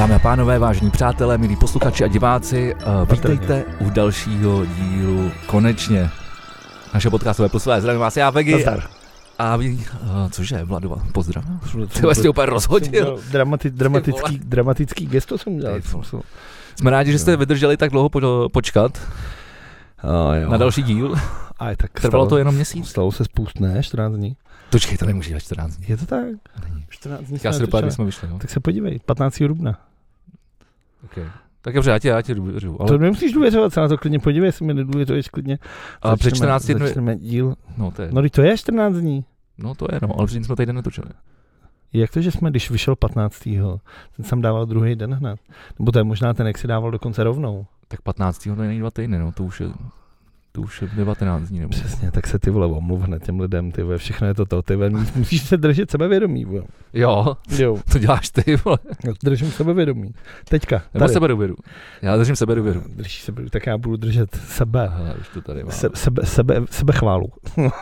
Dámy a pánové, vážení přátelé, milí posluchači a diváci, uh, vítejte u dalšího dílu konečně. Naše podcastové plusové zdravím vás, já Vegy. Nazdar. A vy, uh, cože, Vladova, pozdrav. Ty vlastně úplně rozhodil. Dramati, dramatický, dramatický gesto jsem udělal. Vole. Jsme rádi, že jste vydrželi tak dlouho po, počkat A jo. na další díl. A je tak Trvalo to stalo- jenom měsíc. Stalo se spust, ne? 14 dní. Počkej, to nemůže být 14 dní. Je to tak? Není. 14 dní Já se natočili. jsme vyšli. No. Tak se podívej, 15. dubna. Okay. Tak dobře, já ti, já ti důvěřuju. Ale... To nemusíš důvěřovat, se na to klidně podívej, jestli mi nedůvěřuješ klidně. ale před Začneme- 14 dny, Začneme díl. no to je, No, to je 14 dní. no to je, no, ale předtím jsme týden netočili. Jak to, že jsme, když vyšel 15. ten jsem dával druhý den hned. Nebo to je možná ten, jak si dával dokonce rovnou. Tak 15. to není dva týdny, no, to už je, to už je 19 dní. Nebo. Přesně, tak se ty vole omluv hned těm lidem, ty vole, všechno je to to, ty vole, musíš se držet sebevědomí, vole. Jo, Jo, to děláš ty, vole. já držím sebevědomí. Teďka, Nebo tady. důvěru. Já držím sebe důvěru. Držíš sebe, tak já budu držet sebe. Aha, už to tady mám. Se, sebe, sebe, sebe chválu.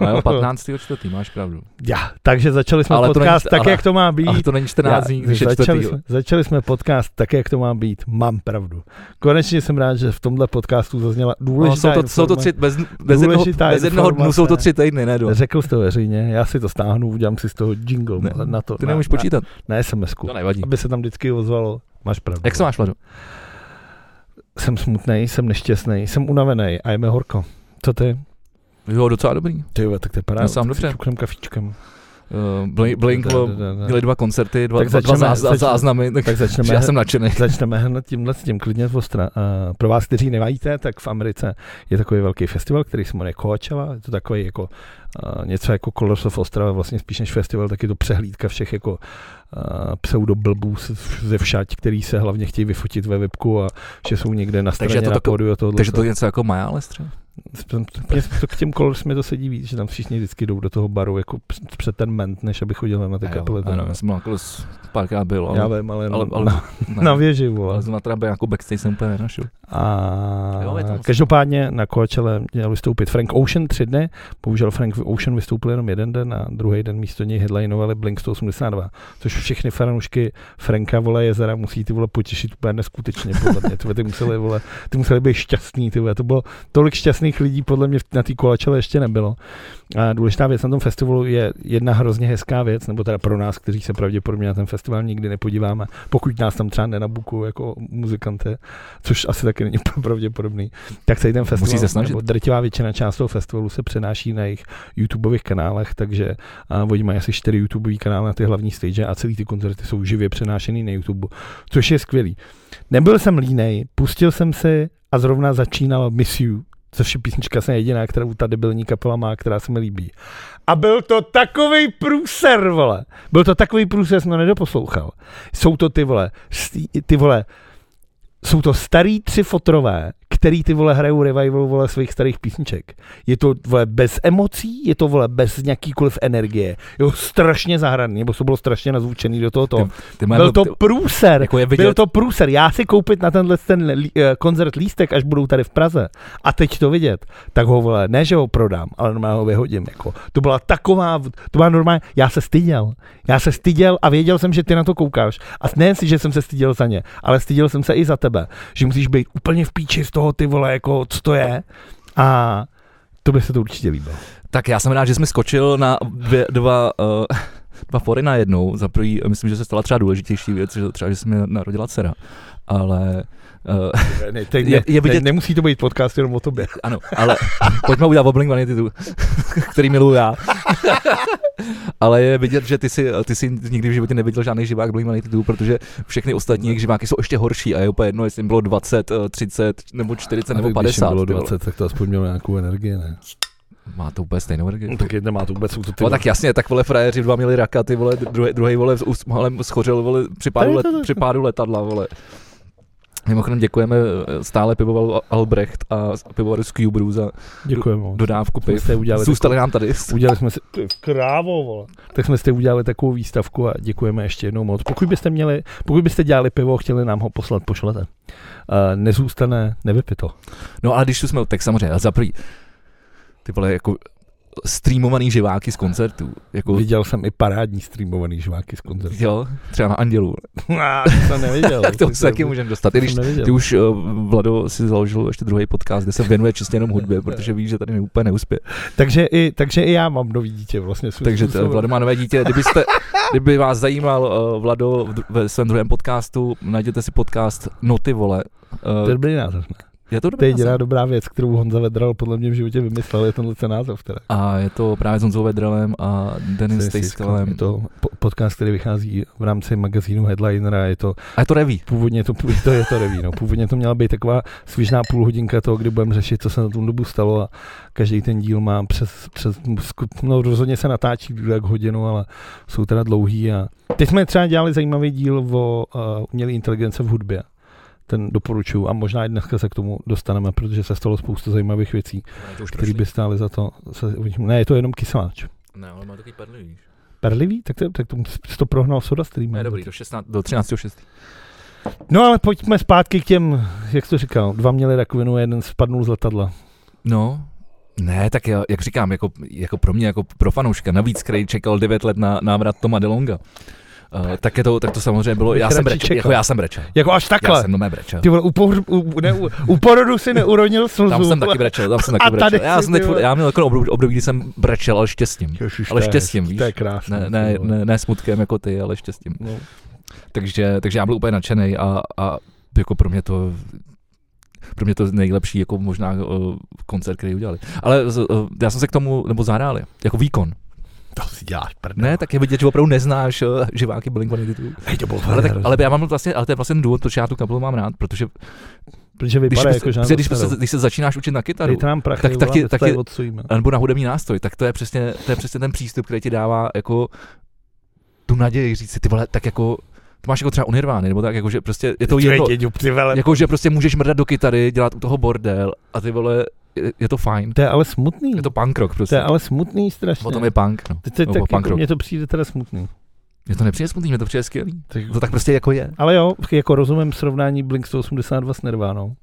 A jo, 15. čtvrtý, máš pravdu. Já, takže začali jsme Ale podcast není- tak, ale- jak to má být. Ale to není 14 dní, když začali, čtvrtý. jsme, začali jsme podcast tak, jak to má být. Mám pravdu. Konečně jsem rád, že v tomhle podcastu zazněla No, důležitá jsou, to, jsou to tři, bez, bez, jednoho, bez jednoho dnu jsou to tři týdny, ne? Do. Řekl jsi to veřejně, já si to stáhnu, udělám si z toho jingle Ne, na to. Ty na, nemůžeš na, počítat. Na SMS-ku. To nevadí. Aby se tam vždycky ozvalo. Máš pravdu. Jak se máš, Vlado? Jsem smutný, jsem nešťastný, jsem unavený a je mi horko. Co ty? Jo, docela dobrý. Ty jo, tak to je paráda. Já sám tak si dobře. čuknem kafíčkem. Uh, Blink, Blink měli dva koncerty, dva, Tak dva, dva začneme- zá, záznamy, tak, Tak začneme, já jsem nadšený. začneme hned tímhle s tím klidně ostra. Uh, pro vás, kteří nevíte, tak v Americe je takový velký festival, který se jmenuje Coachella. Je to takový jako uh, něco jako Colors of Ostrava, vlastně spíš než festival, tak je to přehlídka všech jako uh, pseudoblbů z- ze všať, který se hlavně chtějí vyfotit ve webku a že jsou někde na straně Takže to na tako- pódiu a tohle. Takže to je něco jako Majales třeba? Mě to k těm Colors mi to sedí víc, že tam všichni vždycky jdou do toho baru jako před ten ment, než aby chodili na ty kapely. Ano, já jsem jako párkrát byl, ale, Já vím, ale, ale, ale, na, ne, na věži, vole. ale zrovna teda jako backstage jsem úplně nenašel. A Jo, každopádně na Coachelle měl vystoupit Frank Ocean tři dny, bohužel Frank Ocean vystoupil jenom jeden den a druhý den místo něj headlinovali Blink 182, což všechny fanoušky Franka vole jezera musí ty vole potěšit úplně neskutečně podle mě. Ty, ty, museli, vole, ty museli být šťastný, ty vole. to bylo tolik šťastných lidí podle mě na té Coachelle ještě nebylo. A důležitá věc na tom festivalu je jedna hrozně hezká věc, nebo teda pro nás, kteří se pravděpodobně na ten festival nikdy nepodíváme, pokud nás tam třeba nenabukují jako muzikanty, což asi taky není pravděpodobný, tak celý ten festival, Musí se snažit. nebo drtivá většina část toho festivalu se přenáší na jejich YouTubeových kanálech, takže a oni mají asi čtyři YouTubeové kanály na ty hlavní stage a celý ty koncerty jsou živě přenášený na YouTube, což je skvělý. Nebyl jsem línej, pustil jsem si a zrovna začínal Miss You, což je písnička jsem jediná, kterou ta debilní kapela má, která se mi líbí. A byl to takový průser, vole. Byl to takový průser, jsem to nedoposlouchal. Jsou to ty vole, ty vole, jsou to starý tři fotrové, který ty vole hrajou revival vole svých starých písniček. Je to vole bez emocí, je to vole bez nějakýkoliv energie. Jo, strašně zahraný, nebo to bylo strašně nazvučený do tohoto. Ty, ty Byl to průser. jako je Byl to průser. Já si koupit na tenhle ten lí, eh, koncert lístek, až budou tady v Praze. A teď to vidět, tak ho vole, ne, že ho prodám, ale normálně ho vyhodím. Jako. To byla taková, to byla normálně, já se styděl. Já se styděl a věděl jsem, že ty na to koukáš. A ne si, že jsem se styděl za ně, ale styděl jsem se i za tebe. Že musíš být úplně v píči z toho, ty vole, jako, co to je. A to by se to určitě líbilo. Tak já jsem rád, že jsme skočil na dvě, dva, uh, dva fory na jednou. Za prvý, myslím, že se stala třeba důležitější věc, že třeba, že se mi narodila dcera. Ale uh, Ne, teď, Je- ne, je vidět- ne, nemusí to být podcast jenom o tobě. ano, ale pojďme udělat Wobbling Vanity, tu, který miluju já. ale je vidět, že ty si, ty si nikdy v životě neviděl žádný živák Blink Vanity 2, protože všechny ostatní jejich živáky jsou ještě horší a je úplně jedno, jestli jim bylo 20, eh, 30 nebo 40 nebo 50. bylo ty vole. 20, tak to aspoň mělo nějakou energii, ne? Má to úplně stejnou energii. No, tak je, nemá to vůbec, ty No tak jasně, tak vole frajeři dva měli raka, ty vole, druhý, druhý vole s úsmalem schořel, vole, při pádu, let, při pádu letadla, vole. Mimochodem děkujeme eh, stále pivovaru Albrecht a pivovaru z Cube za Děkujeme dodávku piv. udělali Zůstali nám tady. Udělali jsme si, krávo, vole. Tak jsme si udělali takovou výstavku a děkujeme ještě jednou moc. Pokud byste měli, pokud byste dělali pivo, chtěli nám ho poslat, pošlete. Uh, nezůstane nevypito. No ale když tu jsme, tak samozřejmě, za prvý, ty vole, jako streamovaný živáky z koncertů. Jako, Viděl jsem i parádní streamovaný žváky z koncertu. jo, třeba na Andělu. Já to jsem neviděl. tak to se taky můžeme dostat. I když ty už, uh, Vlado, si založil ještě druhý podcast, kde se věnuje čistě jenom hudbě, protože víš, že tady mi úplně neuspěje. Takže i, takže i já mám nový dítě vlastně. Takže to. Vlado má nové dítě. Kdybyste, kdyby vás zajímal uh, Vlado ve svém druhém podcastu, najděte si podcast Noty, vole. To je Uh, dobrý název, ne? Je to To je dobrý jediná dobrá věc, kterou Honza Vedral podle mě v životě vymyslel, je tenhle ten název. Teda. A je to právě s Honzou Vedrelem a Denis Je Stejskalem. to po- podcast, který vychází v rámci magazínu Headlinera. Je to A je to reví. původně to, to je to reví, no. Původně to měla být taková svižná půlhodinka toho, kdy budeme řešit, co se na tu dobu stalo a každý ten díl má přes, přes no rozhodně se natáčí jak hodinu, ale jsou teda dlouhý a teď jsme třeba dělali zajímavý díl o uh, umělé inteligence v hudbě. Ten doporučuju a možná i dneska se k tomu dostaneme, protože se stalo spoustu zajímavých věcí, už které by stály za to. Se, ne, je to jenom kyseláč. Ne, ale má takový perlivý. Perlivý? Tak to, tak to, jsi to prohnal soda stream. Ne, dobrý, do, 16, do 13. 6. No ale pojďme zpátky k těm, jak jsi to říkal, dva měli rakovinu a jeden spadnul z letadla. No, ne, tak já, jak říkám, jako, jako pro mě, jako pro fanouška, navíc, který čekal 9 let na návrat Toma DeLonga, uh, tak, je to, tak to samozřejmě bylo, já jsem brečel, jako já jsem brečel. Jako až Já takhle. jsem no brečel. Ty vole, u, pohř, u, ne, u, u porodu si neuronil slzu. Tam jsem taky brečel, tam jsem taky brečel. Já, jsem teď, já měl jako období, období, kdy jsem brečel, ale štěstím. Ježiš, Ale štěstím, víš? To je krásné. Ne, ne, ne, ne smutkem jako ty, ale štěstím. No. Takže, takže já byl úplně nadšený a, a jako pro mě to pro mě to nejlepší jako možná uh, koncert, který udělali. Ale uh, já jsem se k tomu, nebo zahráli, jako výkon. To si děláš prdel. Ne, tak je vidět, že opravdu neznáš uh, živáky Blink-182. Hej, to bylo Ale, tak, ale já mám vlastně, ale to je vlastně důvod, proč já tu kapelu mám rád, protože Protože když, vypadá prostě, jako prostě, žádný když, prostě, když se začínáš učit na kytaru, nám prachy, tak- tak ti- tak ti- odsujíme. nebo na hudební nástroj, tak to je přesně, to je přesně ten přístup, který ti dává jako tu naději říct si, ty vole, tak jako, to máš jako třeba unirvány, nebo tak jako, že prostě je to jedno, jako, že prostě můžeš mrdat do kytary, dělat u toho bordel a ty vole, je, je to fajn. To je ale smutný. Je to punk rock To prostě. je ale smutný strašně. O tom je punk, no. Teď, Nebo tak punk jako rock. mně to přijde teda smutný. Mně to nepřijde smutný, mně to přijde skvělý. Tak, To tak prostě jako je. ale jo, jako rozumím srovnání Blink 182 s Nirvánou.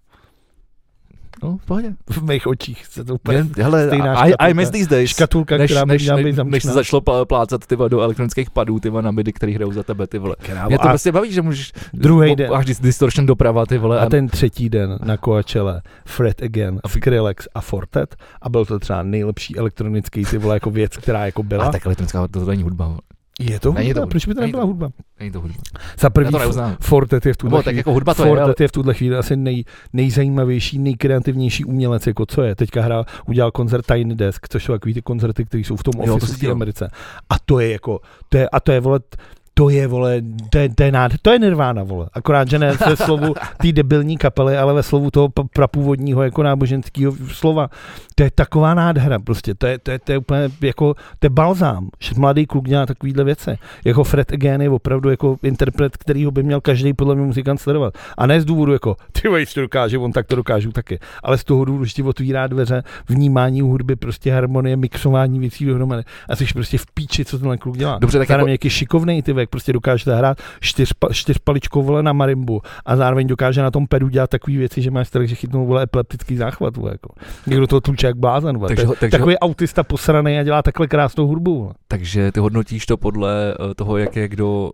No, v pohodě. V mých očích se to úplně... Jen, hele, stejná I, I škatulka. miss these days. Škatulka, Než, která než, než, než se začalo pl- plácat ty do elektronických padů, ty na midi, který hrajou za tebe, ty vole. Krávo, Mě to a, prostě baví, že můžeš druhý den. Až dis- distortion doprava, ty vole. a ten třetí den na Coachelle, Fred Again, A- Skrillex a Fortet a byl to třeba nejlepší elektronický ty vole jako věc, která jako byla. ale tak elektronická, to, to není hudba. Je to Není to hudba? hudba. Proč by to nebyla to hudba? Není to hudba. Za to neuznám. Fortet je v tuhle tak chvíli, jako hudba to je, ale Fortet je v tuhle chvíli asi nej, nejzajímavější, nejkreativnější umělec, jako co je. Teďka hrál, udělal koncert Tiny Desk, což jsou takový ty koncerty, které jsou v tom Jo, to ofisu si v té. Americe. A to je jako, to je, a to je vole, to je, vole, to je, to je, nád, to je Nirvana, vole. Akorát, že ne ve slovu té debilní kapely, ale ve slovu toho prapůvodního jako náboženského slova. To je taková nádhera, prostě. To je, to je, to je úplně jako, to je balzám, že mladý kluk dělá takovýhle věci. Jako Fred Again je opravdu jako interpret, kterýho by měl každý podle mě muzikant sledovat. A ne z důvodu jako, ty vole, to dokáže, on tak to dokážu taky. Ale z toho důvodu, že ti otvírá dveře vnímání hudby, prostě harmonie, mixování věcí dohromady. A jsi prostě v píči, co tenhle kluk dělá. Dobře, tak Zároveň jako, jaký šikovnej ty jak prostě dokáže hrát čtyřpa, čtyřpaličkou vole na marimbu a zároveň dokáže na tom pedu dělat takové věci, že máš strach, že chytnou vole epileptický záchvat. Vole, jako. Někdo to tluče jak blázen. Vole. takže, Takže, ho- takový autista posraný a dělá takhle krásnou hudbu. Vole. takže ty hodnotíš to podle eh, toho, jak je kdo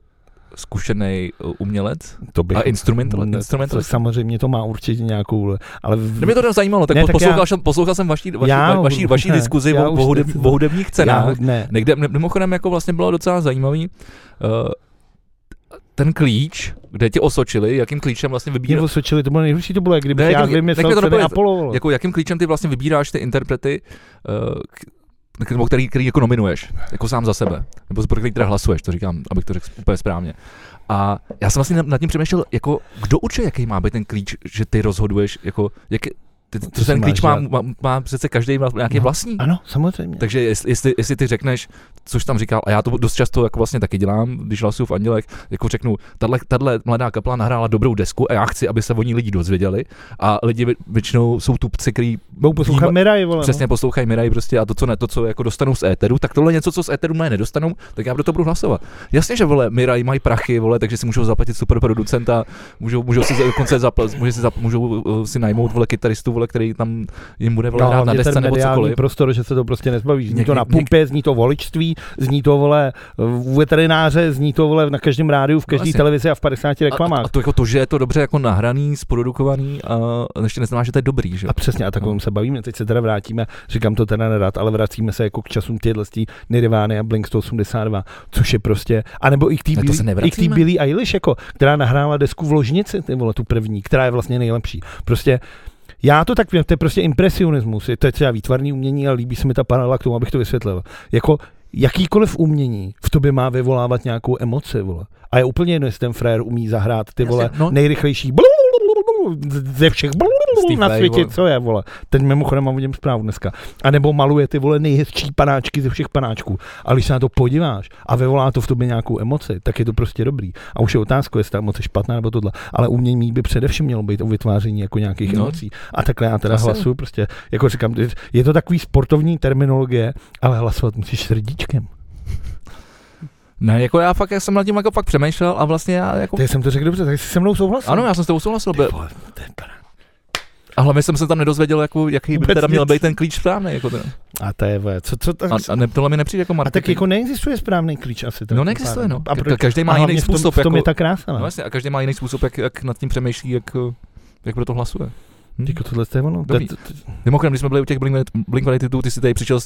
zkušený umělec To bych, a instrumental, ne, samozřejmě to má určitě nějakou, ale v, Mě to zajímalo, tak, Ne, tak poslouchal, já- jsem, poslouchal jsem vaší, vaší, Já va, vaší, vaší ne, diskuzi já o, o, hudeb, o hudebních já, cenách. ne, Někde, mimochodem, jako vlastně bylo docela zajímavý, uh, ten klíč, kde tě osočili, jakým klíčem vlastně mě vybíráš, osočili, to bylo nejhorší, to bylo, jak kdyby Ne, já vymyslel jako jakým klíčem ty vlastně vybíráš ty interprety, uh, nebo který, který jako nominuješ, jako sám za sebe, nebo pro který teda hlasuješ, to říkám, abych to řekl úplně správně. A já jsem vlastně nad- tím přemýšlel, jako kdo určuje, jaký má být ten klíč, že ty rozhoduješ, jako, jak, to ten klíč má, má, má přece každý má nějaký No. vlastní. Ano, samozřejmě. Takže jestli, jestli, jestli ty řekneš, což tam říkal, a já to dost často jako vlastně taky dělám, když hlasuju v Andělech, jako řeknu, tahle, tahle mladá kapela nahrála dobrou desku a já chci, aby se o ní lidi dozvěděli a lidi vě- většinou jsou tupci, který Budou poslouchat vníma- Mirai, vole. přesně poslouchají Mirai prostě a to, co, ne, to, co jako dostanou z éteru, tak tohle je něco, co z éteru ne nedostanou, tak já pro to budu hlasovat. Jasně, že vole, Mirai mají prachy, vole, takže si můžou zaplatit super producenta, můžou, můžou si dokonce můžou si, zap, můžou si najmout vole kytaristu, vole, vole, který tam jim bude vole, No, hrát na desce nebo cokoliv. prostor, že se to prostě nezbaví. Zní Něk- to na pumpě, zní to voličství, zní to vole u veterináře, zní to vole na každém rádiu, v každé jasně. televizi a v 50 A, reklamách. a to, jako to, že je to dobře jako nahraný, zprodukovaný, a ještě neznamená, že to je dobrý, že? A přesně, a takovým No. se bavíme. Teď se teda vrátíme, říkám to teda nerad, ale vracíme se jako k časům těchto Nirvány a Blink 182, což je prostě, anebo i k té nevracíme. Billie Eilish, jako, která nahrála desku v ložnici, ty vole, tu první, která je vlastně nejlepší. Prostě já to tak vím, to je prostě impresionismus, je to je třeba výtvarný umění, ale líbí se mi ta paralela k tomu, abych to vysvětlil. Jako jakýkoliv umění v tobě má vyvolávat nějakou emoci, vole. A je úplně jedno, jestli ten frér umí zahrát ty vole no. nejrychlejší ze všech Steve na světě, vole. co je, vole. Teď mimochodem mám o něm zprávu dneska. A nebo maluje ty vole nejhezčí panáčky ze všech panáčků. A když se na to podíváš a vyvolá to v tobě nějakou emoci, tak je to prostě dobrý. A už je otázka, jestli ta emoce špatná nebo tohle. Ale umění by především mělo být o vytváření jako nějakých No. emocí. A takhle já teda Asi. hlasuju prostě, jako říkám, je to takový sportovní terminologie, ale hlasovat musíš srdíčkem. Ne, jako já fakt, já jsem nad tím jako fakt přemýšlel a vlastně já jako... Teď jsem to řekl dobře, tak jsi se mnou souhlasil. Ano, já jsem s tebou souhlasil, Ty vole, to je. A hlavně jsem se tam nedozvěděl, jako, jaký by teda měl být ten klíč správný. Jako ten. A to je, co, co tak, A, a ne, tohle mi nepřijde jako a tak marketing. jako neexistuje správný klíč asi. tak No neexistuje, no. A proč- každý má a jiný hlavně v tom, způsob, V tom jako- je ta krása. No No. jasně, a každý má jiný způsob, jak, jak nad tím přemýšlí, jak, jak pro to hlasuje. Hm? Jako tohle je ono. Mimochodem, když jsme byli u těch Blink, Blink 182, ty jsi tady přišel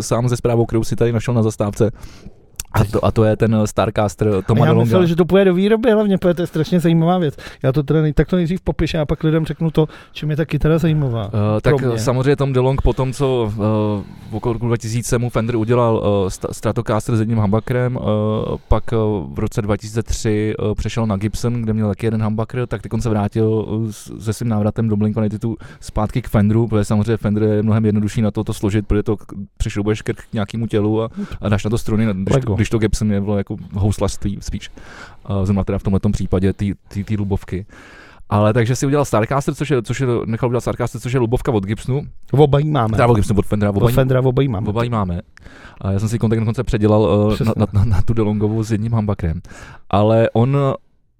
sám ze zprávou, kterou si tady našel na zastávce. A to, a to je ten Starcaster a Toma já myslel, že to půjde do výroby, hlavně protože to je strašně zajímavá věc. Já to teda nej, tak to nejdřív popíšu a pak lidem řeknu to, čím je ta kytara zajímavá. Uh, tak mě. samozřejmě Tom DeLong po tom, co uh, v okolo roku 2000 mu Fender udělal uh, Stratocaster s jedním humbuckerem, uh, pak uh, v roce 2003 uh, přešel na Gibson, kde měl taky jeden humbucker, tak teď on se vrátil uh, se svým návratem do Blink-182 zpátky k Fenderu, protože samozřejmě Fender je mnohem jednodušší na to to složit, protože to přišroubuješ k nějakému tělu a, a dáš na to struny, když, když to Gibson je bylo jako houslařství spíš, uh, zrovna teda v tomhle případě ty lubovky. Ale takže si udělal Starcaster, což je, což je, nechal udělat Starcaster, což je lubovka od Gibsonu, Obají máme. Teda od Gibsonu, od Fendera, Od oba, Fendera obají máme. oba ji máme. A já jsem si kontakt dokonce předělal uh, na, na, na, na, tu DeLongovou s jedním humbuckerem. Ale on,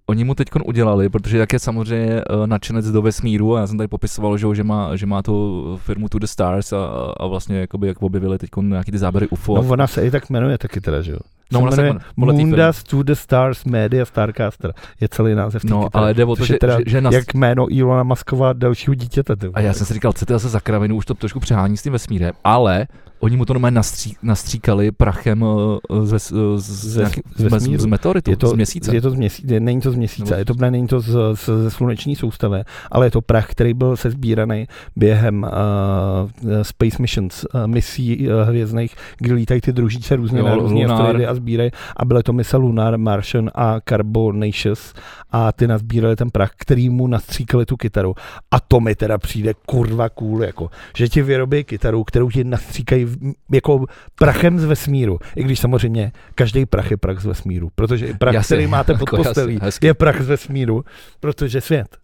oni mu teď udělali, protože jak je samozřejmě uh, nadšenec do vesmíru a já jsem tady popisoval, že, že, má, že má tu firmu To The Stars a, a vlastně jakoby, jak objevili teď nějaký ty záběry UFO. No ona se i tak jmenuje taky teda, že jo? No, ona se jmenuje. Mundas to the Stars Media Starcaster. Je celý název No, ale jde o to, že, je teda že, že na, Jak jméno Ilona Maskova dalšího dítěte. A já jsem si říkal, je zase za kravinu, už to trošku přehání s tím vesmírem, ale oni mu to normálně nastří, nastříkali prachem uh, z, z, z, Ze- nějaký- z z, z meteoritu, je to, z měsíce. Je to z měsíce, není to z měsíce, je to, ne, není to z, z, ze sluneční soustavy, ale je to prach, který byl sezbíraný během uh, Space Missions, uh, misí uh, hvězdných, kdy lítají ty družice různě Jo, na různé asteroidy a sbírají. A byly to mise Lunar, Martian a Carbonaceous a ty nazbírali ten prach, který mu nastříkali tu kytaru. A to mi teda přijde kurva cool, jako, že ti vyrobí kytaru, kterou ti nastříkají jako prachem z vesmíru. I když samozřejmě každý prach je prach z vesmíru, protože i prach, Jasně, který máte pod jako jasně, postelí, hezky. je prach z vesmíru, protože svět.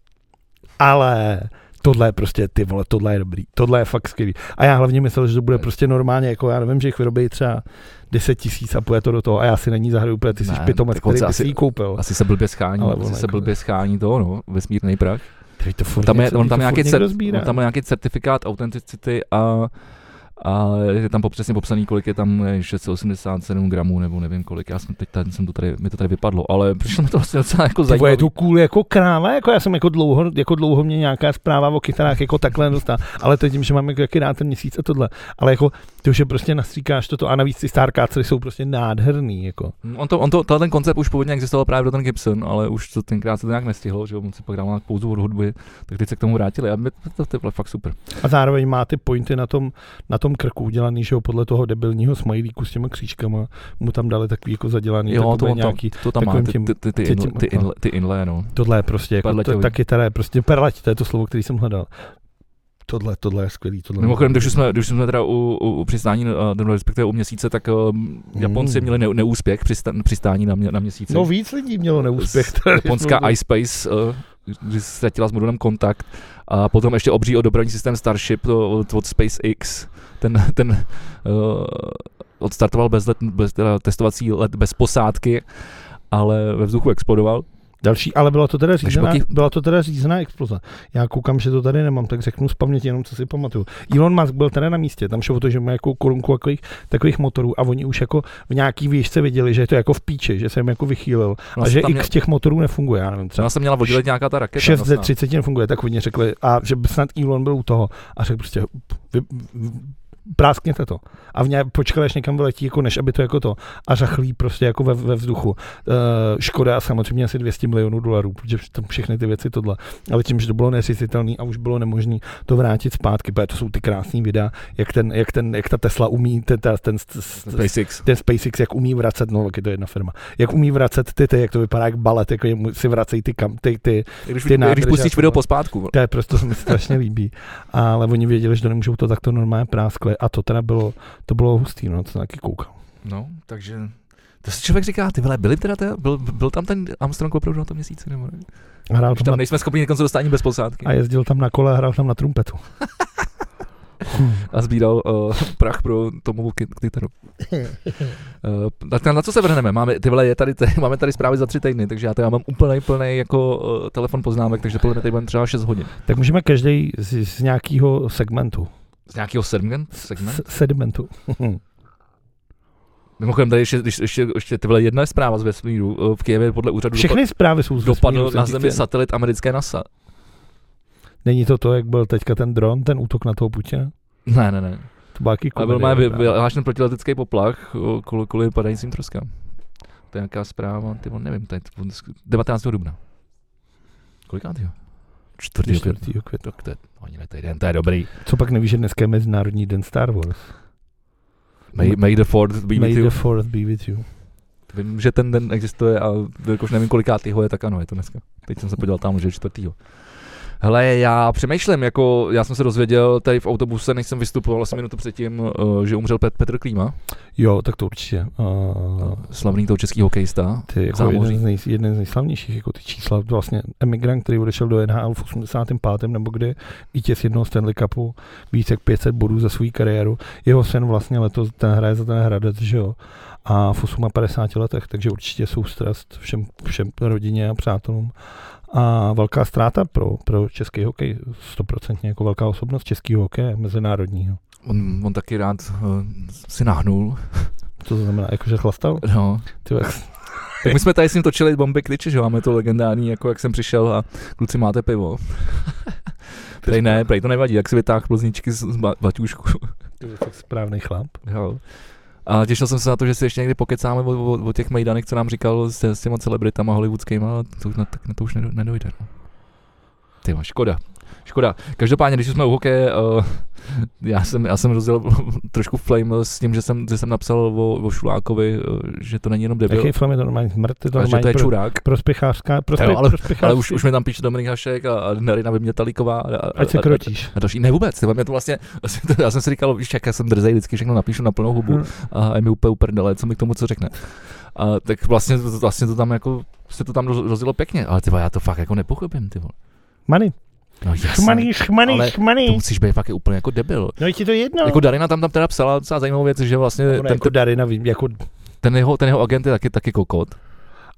Ale tohle je prostě, ty vole, tohle je dobrý, tohle je fakt skvělý. A já hlavně myslel, že to bude prostě normálně, jako já nevím, že jich vyrobí třeba 10 tisíc a půjde to do toho a já si na ní zahraju úplně, ty jsi pitomec, který by si ji koupil. Asi se blbě schání, Ale asi se jako- blbě schání to, no, vesmírný prach. To furt Tam je, on tam nějaký, cer, on tam nějaký certifikát autenticity a a je tam přesně popsaný, kolik je tam je 687 gramů, nebo nevím kolik, já jsem teď tady, jsem to tady, mi to tady vypadlo, ale přišlo mi to vlastně docela jako zajímavé. je to cool jako kráva, jako já jsem jako dlouho, jako dlouho mě nějaká zpráva o kytarách jako takhle dostala, ale to je tím, že mám jako jaký rád ten měsíc a tohle, ale jako ty už je prostě nastříkáš toto a navíc ty Starcastery jsou prostě nádherný, jako. On to, on to, ten koncept už původně existoval právě pro ten Gibson, ale už to tenkrát se to nějak nestihlo, že on si pak dal na pouzu od hudby, tak teď se k tomu vrátili a my, to, to, to bylo fakt super. A zároveň má ty pointy na tom, na tom krku udělaný, že jo, podle toho debilního smajlíku s těma křížkama, mu tam dali takový jako zadělaný, Jo, to, on to, nějaký, to tam má, ty, ty, ty, ty, ty inle, ty, no. tohle je prostě, jako, to, Perleťový. ta kytara je prostě, perlať, to je to slovo, který jsem hledal. Tohle, tohle je skvělý, tohle. Mimochodem, když jsme, když jsme teda u, u, u přistání, uh, nebo respektive u měsíce, tak uh, Japonci Mm. měli ne, neúspěch při přistání na, mě, na měsíci. No víc lidí mělo neúspěch. Japonská iSpace, uh, když ztratila s modulem kontakt. A potom ještě obří dopravní systém Starship to, od, od SpaceX. Ten, ten uh, odstartoval bez, let, bez teda testovací let bez posádky, ale ve vzduchu explodoval. Další, ale byla to teda řízená, byla to teda řízená exploze. Já koukám, že to tady nemám, tak řeknu z paměti jenom, co si pamatuju. Elon Musk byl teda na místě, tam šlo o to, že má jako korunku takových, takových motorů a oni už jako v nějaký výšce viděli, že je to jako v píči, že se jim jako vychýlil No, a že tam x těch motorů nefunguje, já nevím, třeba Třeba se měla oddělit nějaká ta raketa. 6 ze nosná. 30 nefunguje, tak oni řekli, a že snad Elon byl u toho a řekl prostě, vy, vy, práskněte to. A v ně počkali, až někam vyletí, jako než aby to jako to. A řachlí prostě jako ve, ve vzduchu. Uh, škoda samozřejmě asi 200 milionů dolarů, protože tam všechny ty věci tohle. Ale tím, že to bylo neřešitelné a už bylo nemožné to vrátit zpátky, protože to jsou ty krásné videa, jak, ten, jak, ten, jak ta Tesla umí, ten, ten, ten, SpaceX. ten SpaceX, jak umí vracet, no, je to jedna firma, jak umí vracet ty, ty jak to vypadá jak balet, jako si vracejí ty, kam, ty, ty, Když, ty když nádrže pustíš a video tohle. pospátku. to je prostě se mi strašně líbí. Ale oni věděli, že to nemůžou to takto normálně práskli a to teda bylo, to bylo hustý, no, to jsem taky koukal. No, takže to si člověk říká, ty vole, byli teda, te, byl, byl tam ten Armstrong opravdu na tom měsíci, nebo ne? Hrál tam tam na, nejsme schopni se dostat ani bez posádky. a jezdil tam na kole a hrál tam na trumpetu. A sbíral uh, prach pro tomu ky- kytaru. Uh, tak na, na co se vrhneme? Máme, ty vole, je tady, tady, máme tady zprávy za tři týdny, takže já tady mám úplný plný jako uh, telefon poznámek, takže podle mě tady budeme třeba 6 hodin. Tak můžeme každý z, z nějakého segmentu. Z nějakého segment? segment? Sedimentu. Mimochodem tady ještě, ještě, ještě, ještě ty vole, jedna zpráva z vesmíru. Uh, v Kijevě podle úřadu Všechny zprávy jsou z dopadl vesmíru, na jsem ti zemi satelit americké NASA. Není to to, jak byl teďka ten dron, ten útok na toho Putina? Ne, ne, ne. To byla jaký Ale byl právě. vyhlášen protiletecký poplach o, kvůli, kvůli padajícím troskám. To je nějaká zpráva, ty nevím, tady, 19. dubna. Kolikátýho? 4. května. 4. května. Tak to je, ani ne týden, to je dobrý. Co pak nevíš, že dneska je Mezinárodní den Star Wars? May, may the Ford be May with the you. fourth be with you. Vím, že ten den existuje a jakož nevím kolikátýho je, tak ano, je to dneska. Teď jsem se podíval tam, že je čtvrtýho. Hele, já přemýšlím, jako já jsem se dozvěděl tady v autobuse, než jsem vystupoval asi minutu předtím, uh, že umřel Pet- Petr Klíma, Jo, tak to určitě. Uh, slavný toho český hokejista. ty jako zámoří. jeden z, nej, jeden z nejslavnějších jako ty čísla, vlastně emigrant, který odešel do NHL v 85. nebo kdy, vítěz jednoho Stanley Cupu, více jak 500 bodů za svou kariéru. Jeho sen vlastně letos, ten hraje za ten Hradec, že jo, a v 58 letech, takže určitě soustrast všem, všem rodině a přátelům. A velká ztráta pro, pro český hokej, stoprocentně jako velká osobnost českého hokeje, mezinárodního. On, on taky rád uh, si nahnul. Co to znamená, jakože chlastal? No. Ty, Tak my jsme tady s ním točili bomby kliče, že máme to legendární, jako jak jsem přišel a kluci máte pivo. Prej ne, prej to nevadí, jak si vytáhl plzničky z, z ba- baťůšku. ty jsi tak správný chlap. Jo. A těšil jsem se na to, že si ještě někdy pokecáme o, o, o těch mejdanech, co nám říkal s, s těma celebritama hollywoodskýma, to, na, tak na to už nedo- nedojde. No. Ty jo, škoda. Škoda. Každopádně, když jsme u hokeje, uh, já jsem, já jsem rozdělal trošku flame s tím, že jsem, že jsem napsal o, o Šulákovi, uh, že to není jenom debil, Jaký film je to normální smrt? Je to ale že to normální je pro, čurák. prospěchářská, prospě, Jo, ale-. Ale už, už mi tam píše Dominik Hašek a, a Narina Vymětalíková. A, a, Ať se a, krotíš. a další, ne vůbec, tyhle, mě to vlastně, vlastně to, já jsem si říkal, víš, jak já jsem drzej, vždycky všechno napíšu na plnou hubu Hm. a je mi úplně uprdele, co mi k tomu co řekne. A tak vlastně, vlastně to tam jako, se to tam roz- rozjelo pěkně, ale ty vole, já to fakt jako nepochopím, ty vole. Money. No jasně, Šmany, šmany, ale šmany. to musíš být fakt úplně jako debil. No je ti to jedno. Jako Darina tam, tam teda psala docela zajímavou věc, že vlastně ona ten, jako Darina, vím, jako, ten, jeho, ten jeho agent je taky, taky kokot.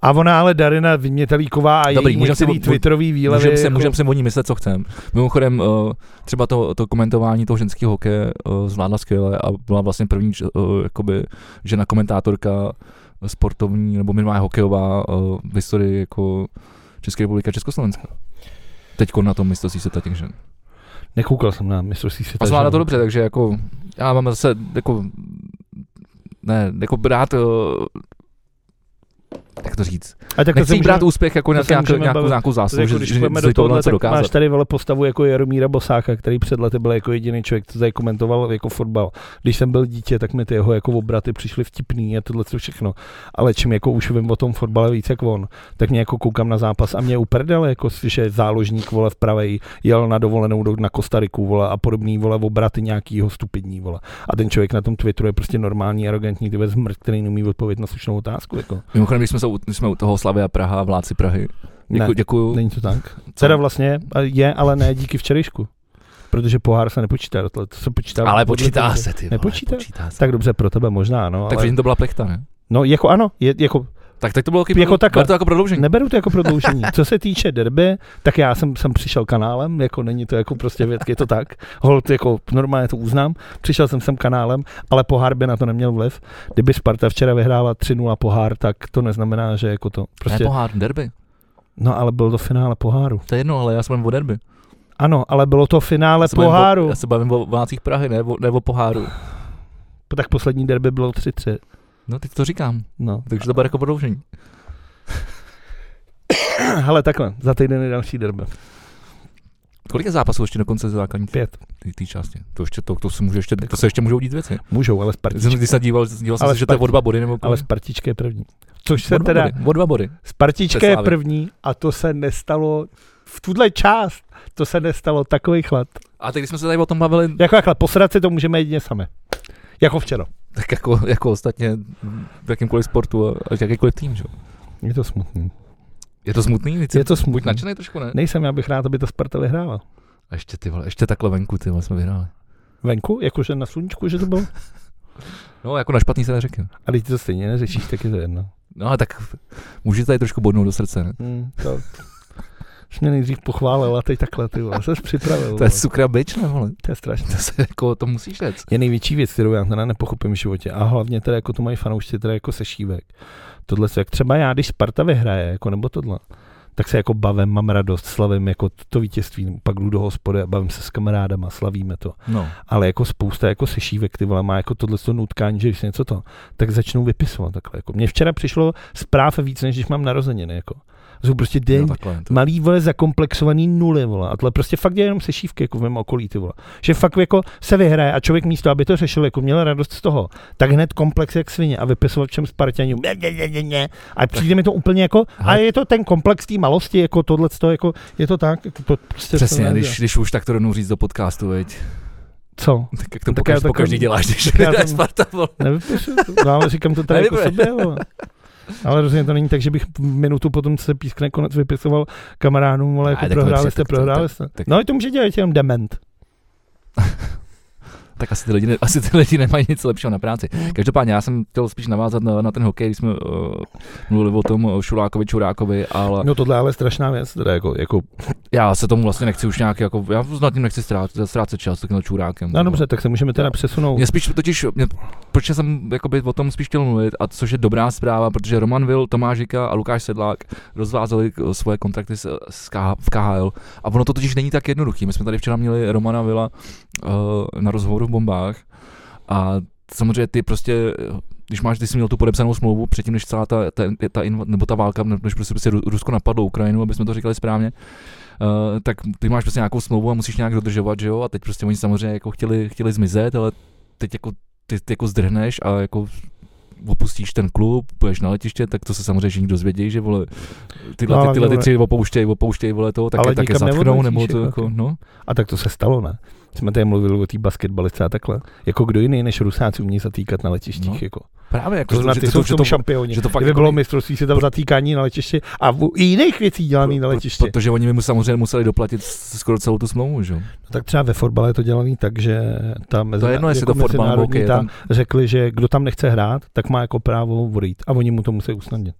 a ona ale Darina Vymětelíková a Dobrý, její můžem si twitterový výlevy. Můžeme si, jako, můžem si o ní myslet, co chcem. Mimochodem, uh, třeba to, to komentování toho ženského hokeje uh, zvládla skvěle a byla vlastně první uh, jakoby, žena komentátorka sportovní nebo minimálně hokejová v historii jako České republiky a Československa. Teď na tom mistrovství světa těch žen. Nekoukal jsem na mistrovství světa. A zvládla žen. to dobře, takže jako já mám zase jako ne, jako brát to říct. A tak to Nechci brát úspěch jako to nějakou, nějakou, nějakou, zásluhu, jako, že, když že, že do tohle tak dokázat. máš tady vele postavu jako Jaromíra Bosáka, který před lety byl jako jediný člověk, co tady komentoval jako fotbal. Když jsem byl dítě, tak mi ty jeho jako obraty přišly vtipný a tohle co všechno. Ale čím jako už vím o tom fotbale víc jak on, tak mě jako koukám na zápas a mě uprdele, jako že záložník vole v pravej jel na dovolenou do, na Kostariku vole a podobný vole obraty nějakýho stupidní vole. A ten člověk na tom Twitteru je prostě normální, arrogantní, ty zmrt, který neumí odpovědět na slušnou otázku. Jako. Mimochodem, když jsme, se, když jsme u toho Slavia Praha, vládci Prahy, děkuji, Ne, děkuju. Není to tak. Teda vlastně je, ale ne díky včerejšku. Protože pohár se nepočítá to se počítá. ale počítá toho. se, ty vole, Nepočítá? počítá se. Tak dobře, pro tebe možná, no. Tak ale, to byla plechta, ne? no jako ano, je, jako Tak teď to bylo Jako takhle. to jako prodloužení. Neberu to jako prodloužení. Co se týče derby, tak já jsem, jsem přišel kanálem, jako není to jako prostě věc, je to tak. Hold, jako normálně to uznám. Přišel jsem sem kanálem, ale pohár by na to neměl vliv. Kdyby Sparta včera vyhrála 3-0 pohár, tak to neznamená, že jako to prostě... Ne pohár, derby. No ale bylo to finále poháru. To je jedno, ale já se bavím o derby. Ano, ale bylo to finále Já bavím O, poháru. já se bavím o Vácích Prahy, ne o, ne o poháru. Tak poslední derby bylo 3-3. No teď to říkám, No. takže to bude jako prodloužení. Hele, takhle, za týden je další derby. Kolik je zápasů ještě do konce základní Pět. té- té části? To, ještě, to, to, se může ještě, to se ještě můžou dít věci. Můžou, ale Když jsem, Spartička, když jsem díval, díval jsem Ale se, že to je o dva body nebo ale kolik? Spartička je první. Což se teda, body. O dva body. Spartička je první a to se nestalo v tuhle část, to se nestalo takový chlad. A teď, když jsme se tady o tom bavili, Jako takhle, posrat si to můžeme jedině sami. Jako včera. tak jako, jako ostatně v jakýmkoliv sportu a, a jakýkoliv tým, že? jo? Je to smutný. Je to smutný? Víc, Je to Buď smutný. nadšený trošku, ne? Nejsem, já bych rád, aby ta Sparta vyhrála. A ještě ty vole, ještě takhle venku, ty vole, jsme vyhráli. Venku, jakože na sluníčku, že to bylo? No, jako na špatný se neřekl. A teď to stejně neřešíš, tak je to jedno. No, tak můžete tady trošku bodnout do srdce, ne? Hmm, to... Jsi mě nejdřív pochválil a teď takhle, ty vole, jsi připravil. To je sukra bič, ne, vole? to je strašné. To se jako, to musíš říct. je největší věc, kterou já teda nepochopím v životě. A hlavně teda jako to mají fanoušci teda jako sešívek. Tohle, jak třeba já, když Sparta vyhraje, jako nebo tohle, tak se jako bavím, mám radost, slavím jako to, vítězství, pak jdu do hospody a bavím se s kamarádama, slavíme to. No. Ale jako spousta jako sešívek, ty vole, má jako tohle to nutkání, že když něco to, tak začnou vypisovat takhle. Jako. Mně včera přišlo zpráv víc, než když mám narozeniny. Jako. Jsou prostě den. To. malý vole zakomplexovaný nuly, vole. A tohle prostě fakt je jenom sešívky jako v mém okolí, ty vole. Že fakt jako se vyhraje a člověk místo, aby to řešil, jako měl radost z toho, tak hned komplex jak svině a vypisoval všem Spartanům. Ne, ne, ne, ne, ne. A přijde mi to úplně jako, a je to ten komplex té malosti, jako tohle, jako, je to tak, jako to prostě Přesně, to když, když už tak to rovnou říct do podcastu, veď. Co? Tak jak to Tak pokaž, já po každý takový- děláš, když tak Sparta, vole. Nevypišu, to, no, říkám to tady jako sobě, vole. Ale rozhodně to není tak, že bych minutu potom, se pískne konec, vypisoval kamarádům, ale jako tak to prohráli jste, tak prohráli tak- jste. No, to může dělat jenom dement. Tak asi ty, lidi, asi ty lidi nemají nic lepšího na práci. Každopádně já jsem chtěl spíš navázat na, na ten hokej, když jsme uh, mluvili o tom o Šulákovi, Čurákovi, ale No tohle je ale strašná věc, teda jako, jako já se tomu vlastně nechci už nějak, jako, já nad tím nechci ztrácet, ztrácet čas s tímhle Čurákem. no dobře, tak se můžeme teda přesunout. Mě spíš totiž, mě, proč jsem jakoby, o tom spíš chtěl mluvit, a což je dobrá zpráva, protože Roman Vil, Tomáš Žika a Lukáš Sedlák rozvázali k- svoje kontrakty s, s K, v KHL. A ono to totiž není tak jednoduchý. My jsme tady včera měli Romana Vila uh, na rozhovoru bombách a samozřejmě ty prostě, když máš, ty jsi měl tu podepsanou smlouvu předtím, než celá ta, ta, ta inv- nebo ta válka, než prostě, prostě Ru- Rusko napadlo Ukrajinu, aby jsme to říkali správně, uh, tak ty máš prostě nějakou smlouvu a musíš nějak dodržovat, že jo? A teď prostě oni samozřejmě jako chtěli, chtěli zmizet, ale teď jako ty, ty jako zdrhneš a jako opustíš ten klub, půjdeš na letiště, tak to se samozřejmě všichni dozvědí, že vole, tyhle, No, ty, tyhle ty tři opouštějí, opouštějí, vole to, tak Ale je, tak je nikam zatknou, nebo to jako. jako, no. A tak to se stalo, ne? Jsme tady mluvili o té basketbalice a takhle. Jako kdo jiný než Rusáci umí zatýkat na letištích, No. jako. Právě jako, To znamená, ty jsou v tom šampioni. že to fakt Kdyby jako bylo mistrovství světa v zatýkání na letišti a v, i jiných věcí dělaný na letišti. Protože oni by mu samozřejmě museli doplatit skoro celou tu smlouvu, že jo. No, tak třeba ve fotbale je to dělaný tak, že ta mezi, To je jedno, jako to fotbal nebo mezinárodní hokej. ta tam- řekli, že kdo tam nechce hrát, tak má jako právo odejít. A oni mu to musí usnadnit.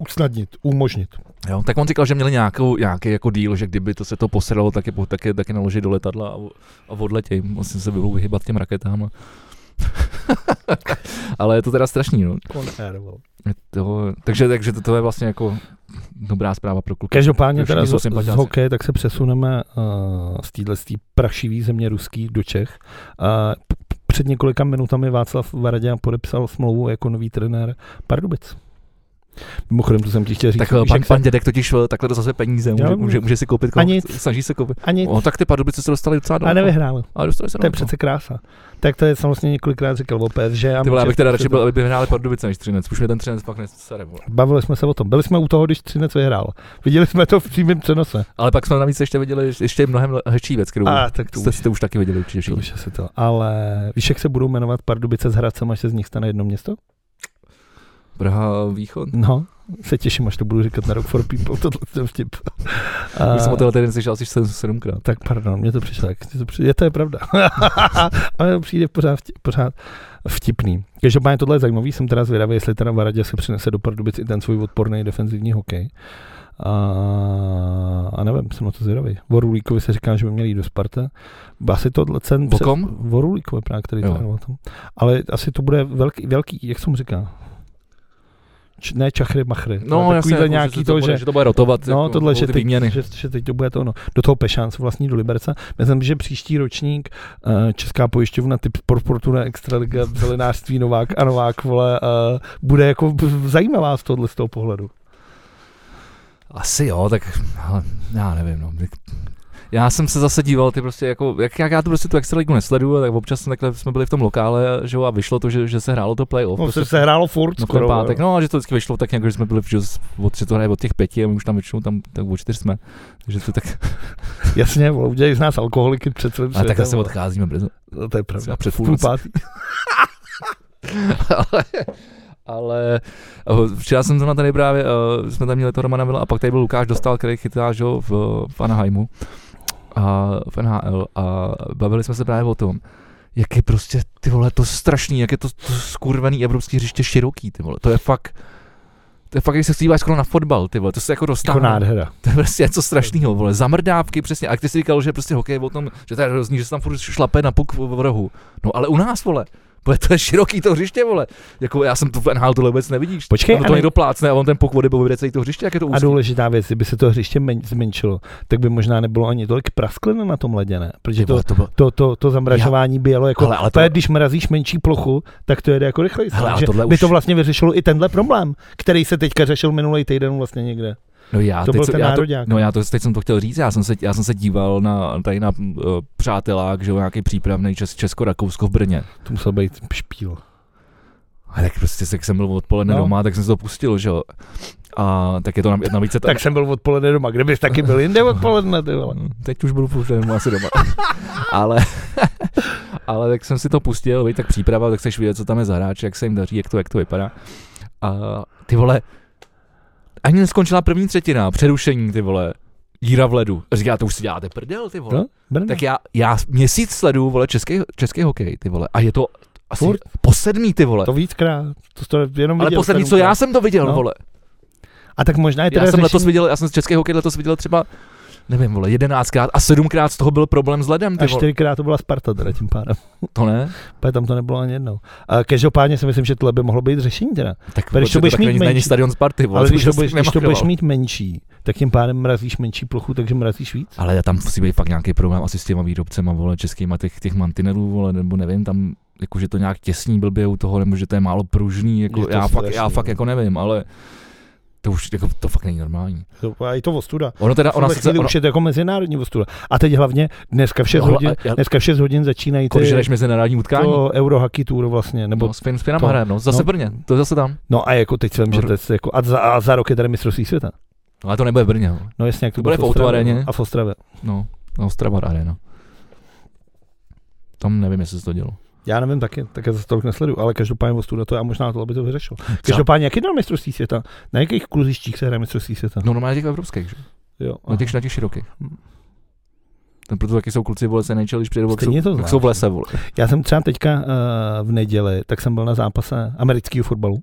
Usnadnit, umožnit. Jo, tak on říkal, že měli nějakou, nějaký jako díl, že kdyby to se to posedalo, tak je, tak je, tak je naložit do letadla a, a odletěj. Musím se budou vyhybat těm raketám. Ale je to teda strašný, no. To, takže, takže to, to, je vlastně jako dobrá zpráva pro kluky. Každopádně teda z, z hokeje, tak se přesuneme uh, z téhle prašivý země ruský do Čech. Uh, před několika minutami Václav Varadě podepsal smlouvu jako nový trenér Pardubic. Mimochodem, to jsem ti chtěl říct. Tak pan, pan dědek totiž eh, takhle dostal peníze, může, může, může si koupit, A nic. snaží se koupit. a nic, O, tak ty Pardubice se dostali docela a daleko. nevyhrál. Ale dostali se To je přece krása. Tak to je samozřejmě několikrát říkal o PSG. A Ty vole, já může- bych teda radši byl, aby vyhráli Pardubice než Třinec. Už mě ten Třinec fakt nesere. Bavili jsme se o tom. Byli jsme u toho, když Třinec vyhrál. Viděli jsme to v přímém přenose. Ale pak jsme navíc ještě viděli ještě mnohem hezčí věc, kterou A tak to jste, už, jste už taky viděli určitě to už asi to. Ale víš, jak se budou jmenovat Pardubice s Hradcem, až se z nich stane jedno město? Praha východ. No, se těším, až to budu říkat na Rock for People, tohle ten vtip. A, Už jsem o tohle týden slyšel asi 7krát. Tak pardon, mě to přišlo, jak to přijde, je to je pravda. Ale přijde pořád, pořád vtipný. Každopádně tohle je zajímavý, jsem teda zvědavý, jestli teda Varadě se přinese do Pardubic i ten svůj odporný defenzivní hokej. A, a nevím, jsem na to zvědavý. Vorulíkovi se říká, že by měl jít do Sparta. Asi tohle cen... Vokom? Vorulíkovi právě, který to tam. Ale asi to bude velký, velký jak jsem říká, č, ne čachry machry. No, jasně, jako, nějaký že to, to, bude, že, že, to bude rotovat. No, jako, tohle, že teď, že, že, teď to bude to ono. Do toho Pešán se vlastní do Liberce. Myslím, že příští ročník uh, Česká pojišťovna typ Fortuna Extraliga, zelenářství Novák a Novák, vole, uh, bude jako zajímavá z tohohle z toho pohledu. Asi jo, tak ale, já nevím, no. Já jsem se zase díval, ty prostě jako, jak, jak já tu prostě tu extraligu nesleduju, tak občas takhle jsme byli v tom lokále, že jo, a vyšlo to, že, že se hrálo to playoff. No, prostě, se hrálo furt no, skoro. pátek, no, a že to vždycky vyšlo tak nějak, že jsme byli, že od tři to hraje od těch pěti a my už tam většinou tam tak od čtyř jsme. Takže to tak... Jasně, udělají z nás alkoholiky před celým A tak asi odcházíme brzo. No, to je pravda. Před půl ale, ale včera jsem to na tady právě, uh, jsme tam měli to Romana Vila a pak tady byl Lukáš Dostal, který chytá že, v, v Anaheimu a v NHL a bavili jsme se právě o tom, jak je prostě, ty vole, to strašný, jak je to, to skurvený evropský hřiště široký, ty vole, to je fakt, to je fakt, když se díváš skoro na fotbal, ty vole, to se jako dostává. Jako nádhera. To je prostě něco strašného, vole, zamrdávky, přesně, a ty jsi říkal, že prostě hokej o tom, že to je hrozný, že se tam furt šlape na puk v rohu. No ale u nás, vole, Bude to je široký to hřiště, vole. Jako já jsem to v NHL tohle vůbec nevidíš. Počkej, to někdo plácne a on ten puk vody bude celý to hřiště, jak je to úzký. A důležitá věc, kdyby se to hřiště men, zmenšilo, tak by možná nebylo ani tolik prasklin na tom ledě, ne? Protože to, to, to, to, to zamražování by jelo jako, Hele, ale to... to- když mrazíš menší plochu, tak to jede jako rychleji. Hele, ale by už- to vlastně vyřešilo i tenhle problém, který se teďka řešil minulý týden vlastně někde. No já, To teď, byl ten já to, nároďák. no já to, teď jsem to chtěl říct, já jsem se, já jsem se díval na, tady na uh, přátelák, že jo, nějaký přípravný čes, Česko-Rakousko v Brně. To musel být špíl. A tak prostě, jak jsem byl odpoledne No. no. doma, tak jsem se to pustil, že jo. A tak je to na- navíc se tam, Tak jsem byl odpoledne doma, kde bys taky byl jinde odpoledne, ty vole. Mm, Teď už budu jenom asi doma. ale, ale tak jsem si to pustil, víš, tak příprava, tak chceš vidět, co tam je za hráč, jak se jim daří, jak to, jak to vypadá. A ty vole, ani neskončila první třetina, přerušení, ty vole, díra v ledu. Říká, to už si děláte prdel, ty vole. No. Tak já, já měsíc sleduju, vole, český, český hokej, ty vole. A je to asi Furt? po sedmý, ty vole. To víckrát, to to jenom ale viděl poslední, co já jsem to viděl, No. vole. A tak možná je teda Já jsem letos řešení- viděl, já jsem z českého hokej letos viděl třeba, nevím, vole, jedenáctkrát a sedmkrát z toho byl problém s ledem, ty a čtyřikrát to byla Sparta teda tím pádem. To ne? Protože tam to nebylo ani jednou. A každopádně si myslím, že tohle by mohlo být řešení teda. Tak když to budeš mít menší- není stadion Sparty, vole, Ale když to, budeš, když to budeš mít menší, tak tím pádem mrazíš menší plochu, takže mrazíš víc. Ale tam musí být fakt nějaký problém asi s těma výrobcema, vole, českýma těch, těch mantinelů, vole, nebo nevím, tam jako, že to nějak těsní blbě u toho, nebo že to je málo pružný, jako, Je já, fakt, já strašný, fakt no. jako nevím, ale to už jako, to fakt není normální. To, a je to ostuda. Ono teda, ona sice, ono, už je to jako mezinárodní ostuda. A teď hlavně dneska v 6 No, hodin, já- dneska v 6 hodin začínají ty, jdeš mezinárodní utkání, to Eurohockey Tour vlastně. Nebo, no, s, fin, s Finama hrajem, no, zase no. Brně, to zase tam. no a jako teď jsem, že No, to je jako, a, za, a za rok je tady mistrovství světa. No, ale to nebude v Brně, no. No jasně, jak to, To bude v Autoaréně. no. A v Ostravě. no, no Ostrava Arena. Tam nevím, jestli se to dělo. Já nevím taky, tak já zase tolik nesleduju, ale každopádně ostuda to je a možná to by to vyřešilo. Každopádně, jak je na mistrovství světa? Na jakých kluzištích se hraje mistrovství světa? No normálně těch evropských, že? Jo, Na těch, na těch širokých. Hm. Tam proto taky jsou kluci, vole, se nejčel, když přijedou, jak jsou, to zvláštní. jsou v lese, vole. Já jsem třeba teďka uh, v neděli, tak jsem byl na zápase amerického fotbalu.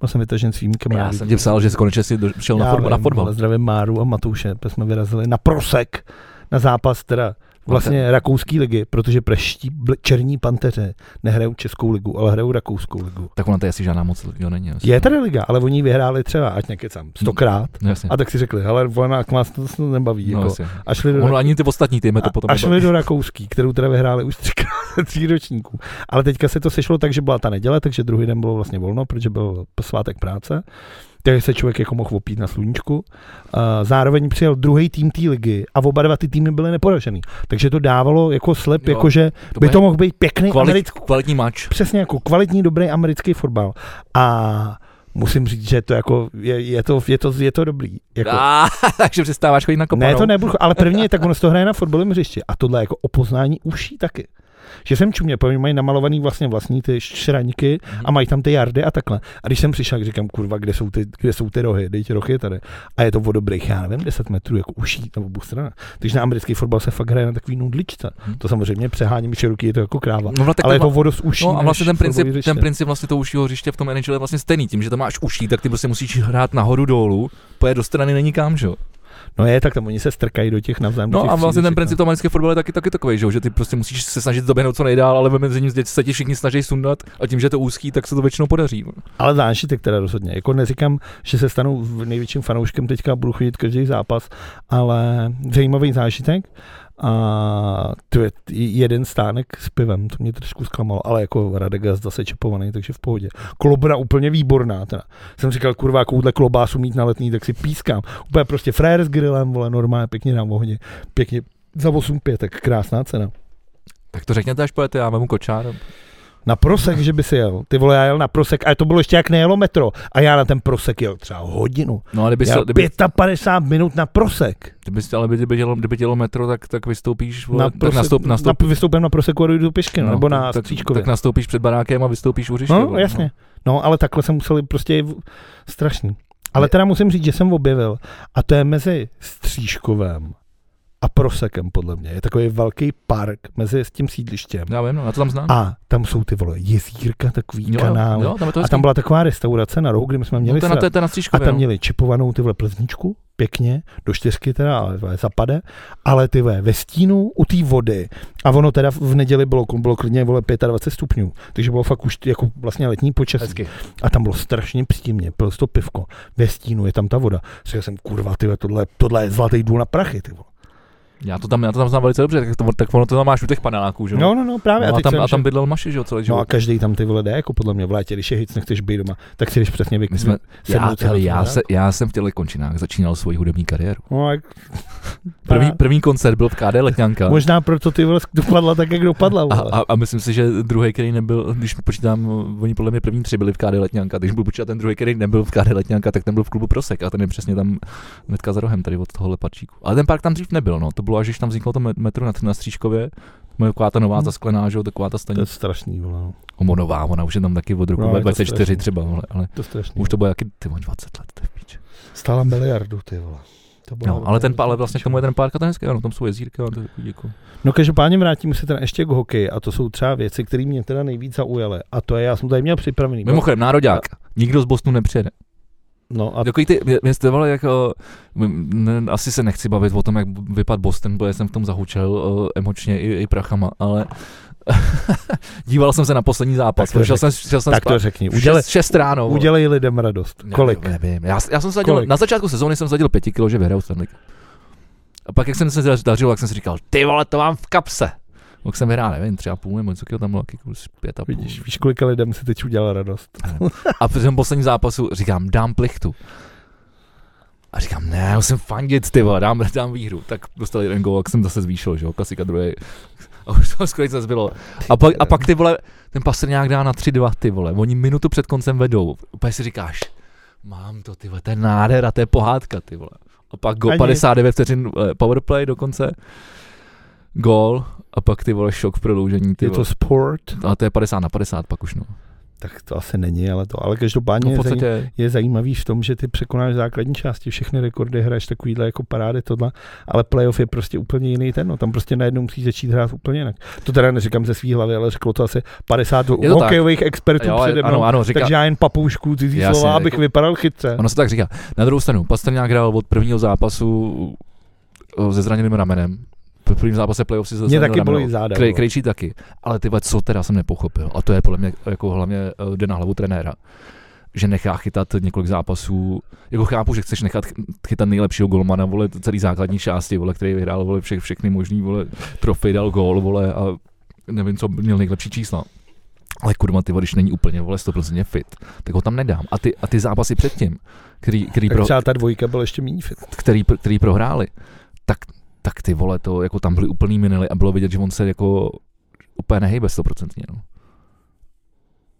Byl jsem vytažen svým Já kamarádem. jsem ti psal, že konečně si šel na, Já fotbal, na fotbal. Zdravím Máru a Matouše, protože jsme vyrazili na Prosek, na zápas teda vlastně rakouský ligy, protože praští bl- černí panteře nehrajou českou ligu, ale hrajou rakouskou ligu. Tak ona to je asi žádná moc, jo, není. Asi. Je tady liga, ale oni vyhráli třeba, ať nekecám, stokrát. No, jasně. A tak si řekli, hele, ona vás to snad nebaví. no, Jako. A šli do, Ono ani ty ostatní týmy to potom a, nebaví. šli do Rakouský, kterou teda vyhráli už třikrát tří ročníků. Ale teďka se to sešlo tak, že byla ta neděle, takže druhý den bylo vlastně volno, protože byl svátek práce. Takže se člověk jako mohl opít na sluníčku. Zároveň přijel druhý tým té ligy a oba dva ty týmy byly neporažený. Takže to dávalo jako Jo, jakože to by to mohl být pěkný kvalit, americký, kvalitní mač. přesně jako kvalitní, dobrý americký fotbal. A musím říct, že to jako je, je, to, je, to, je to dobrý. Jako, Ah, takže přestáváš chodit na kopanou. ne, to nebudu, ale první je tak, ono se to hraje na fotbalovém hřišti. A tohle je jako opoznání uší taky. Že jsem čuměl, protože mají namalovaný vlastně vlastní ty šraňky a mají tam ty jardy a takhle. A když jsem přišel, tak říkám, kurva, kde jsou ty, kde jsou ty rohy, dejte rohy tady. A je to o dobrých, já nevím, 10 metrů, jako uší na obou stranách. Takže na americký fotbal se fakt hraje na takový nudličce. Mhm. To samozřejmě přeháním široký, je to jako kráva. No, tak ale je to vodost uší. No a vlastně ten princip, ten princip vlastně toho užšího hřiště v tom NHL je vlastně stejný. Tím, že to máš uší, tak ty prostě musíš hrát nahoru dolů, pojet do strany není kam, že jo? No je, tak tam oni se strkají do těch navzájem. No těch a vlastně ten princip toho amerického fotbalu je taky, taky takový, že, ty prostě musíš se snažit doběhnout co nejdál, ale mezi ním se ti všichni snaží sundat a tím, že je to úzký, tak se to většinou podaří. no. Ale zážitek teda rozhodně. Jako neříkám, že se stanu v- největším fanouškem teďka a budu chodit každý zápas, ale zajímavý zážitek. A je jeden stánek s pivem, to mě trošku zklamalo, ale jako Radegast zase čepovaný, takže v pohodě. Klobra úplně výborná teda. Jsem říkal, kurva, jakoudle klobásu mít na letní, tak si pískám. Úplně prostě frajer s grillem, vole, normálně, pěkně dám ohně. Pěkně za 8 pětek, krásná cena. Tak to řekněte, až pojete, já vemu kočár. Na prosek, že by si jel. Ty vole, já jel na prosek a to bylo ještě jak nejelo metro. A já na ten prosek jel třeba hodinu. No a kdyby, Jel se, kdyby, 55 minut na prosek. kdyby, ale kdyby, dělo, kdyby dělo metro, tak, tak vystoupíš, vole, Na tak prosek, nastoup, nastoup, na, vystoupím na proseku a dojdu do Pišky, no, nebo na tak, Stříčkově. tak nastoupíš před barákem a vystoupíš u hřiště. no, vole, jasně. No, ale takhle jsem museli prostě strašný. Ale teda musím říct, že jsem objevil, a to je mezi Stříškovem a Prosekem, podle mě. Je takový velký park mezi s tím sídlištěm. Já vím, no, já to tam znám. A tam jsou ty vole jezírka, takový jo, kanály. jo, tam je to a tam byla taková restaurace na rohu, kde my jsme měli no, to, na, to na A Stříškově, tam no. měli čipovanou tyhle plzničku, pěkně, do čtyřky teda, ale vole, zapade, ale ty vole, ve stínu u té vody. A ono teda v neděli bylo, bylo klidně vole 25 stupňů, takže bylo fakt už jako vlastně letní počasí. Hezky. A tam bylo strašně příjemně, pil jsi to pivko, ve stínu je tam ta voda. Říkal jsem, kurva, ty vole, tohle, tohle je zlatý důl na prachy, ty vole. Já to tam, já to tam znám velice dobře, tak, to, tak ono to tam máš u těch paneláků, že jo? No, no, no, právě. No, a, teď tam, a tam bydlel Maši, že jo, celý No a život. každý tam ty vole jde, jako podle mě v létě, když je hic, nechceš být doma, tak si jdeš přesně vyk. My jsme, já, já, se, já jsem v těchto končinách začínal svoji hudební kariéru. No, jak... První, první koncert byl v KD Letňanka. Možná proto ty vole dopadla tak, jak dopadla. A, Vole. a, a, myslím si, že druhý, který nebyl, když počítám, oni podle mě první tři byli v KD Letňanka, když budu počítat ten druhý, který nebyl v KD Letňanka, tak ten byl v klubu Prosek a ten je přesně tam hnedka za rohem tady od tohohle pačíku. Ale ten park tam dřív nebyl, no. To bylo až, když tam vzniklo to me- metro na, na Stříškově, taková ta nová Hmm. zasklená, že jo, taková ta To je stanice. strašný, vole. no. Homo nová, ona už je tam taky od roku No, je to 24 strašný. třeba, vole, ale To je strašný. už to bylo jaký, ty vole, 20 let, to je. Stála miliardu, ty vole. To bylo No, ale ten, ale vlastně k tomu je ten park a ten hezký, ano, tam jsou jezírka, a to je jako... No každopádně vrátíme se teda ještě k hokeji a to jsou třeba věci, které mě teda nejvíc zaujaly. A to je, já jsem tady měl připravený. Mimochodem, nároďák, nikdo z Bostonu nepřijede. No a Takový ty, mě- jste vole, jako, m- ne, asi se nechci bavit o tom, jak vypad Boston, protože jsem v tom zahučel uh, emočně i, i prachama, ale díval jsem se na poslední zápas, Tak to šel řek- jsem, šel jsem tak to řekni. Udělej, šest, šest ráno. vole. udělej lidem radost. Nevím, Kolik? Nevím, já, já jsem sadil, Kolik? na začátku sezóny jsem sadil pěti kilo, že vyhraju Stanley. A pak, jak jsem se dařil, tak jsem si říkal, ty vole, to mám v kapse. Pak jsem vyhrál, nevím, tři a půl nebo něco, tam bylo kurz pět a půl. Vidíš, víš, kolika lidem si teď udělal radost. A při tom posledním zápasu říkám, dám plichtu. A říkám, ne, musím fandit, ty vole, dám, dám výhru. Tak dostal jeden gól, jak jsem zase zvýšil, že jo, klasika druhý. A už to skoro se zbylo. A pak, a pak ty vole, ten pasr nějak dá na 3-2, ty vole. Oni minutu před koncem vedou. Úplně si říkáš, mám to, ty vole, to je nádhera, to je pohádka, ty vole. A pak go, Ani- 59 vteřin eh, powerplay dokonce. Gól. A pak ty vole šok v prodloužení, ty Je vole. to sport, A to je 50 na 50 pak už, no. Tak to asi není, ale to. Ale každopádně no je, podstatě, je zajímavý v tom, že ty překonáš základní části, všechny rekordy, hraješ takovýhle jako parády, tohle, ale playoff je prostě úplně jiný ten, no, tam prostě najednou musíš začít hrát úplně jinak. To teda neříkám ze svý hlavy, ale řeklo to asi 50 to hokejových expertů jo, přede mnou, ano, ano, říká, takže já jen papoušku cizí Jasně, slova, abych jako- vypadal chytře. Ono se tak říká. Na druhou stranu, Pastrňák hrál od prvního zápasu o, se zraněným ramenem. V prvním zápase playoff si se Mě zranil taky bolí záda. Krej. Krejčí taky. Ale ty co teda jsem nepochopil. A to je podle mě jako hlavně eh, jde na hlavu trenéra že nechá chytat několik zápasů. Jako chápu, že chceš nechat ch- chytat nejlepšího golmana, vole, celý základní části, vole, který vyhrál, vole, vše, všechny možný, vole, trofej, dal gól, vole, a nevím, co měl nejlepší čísla. Ale kurva, ty když není úplně, vole, 100% fit, tak ho tam nedám. A ty, a ty zápasy předtím, který, který, Tak pro, třeba ta dvojka byl ještě méně fit. který, který prohráli, tak, tak ty vole, to jako tam byly úplný minely a bylo vidět, že on se jako úplně nehejbe 100%. No.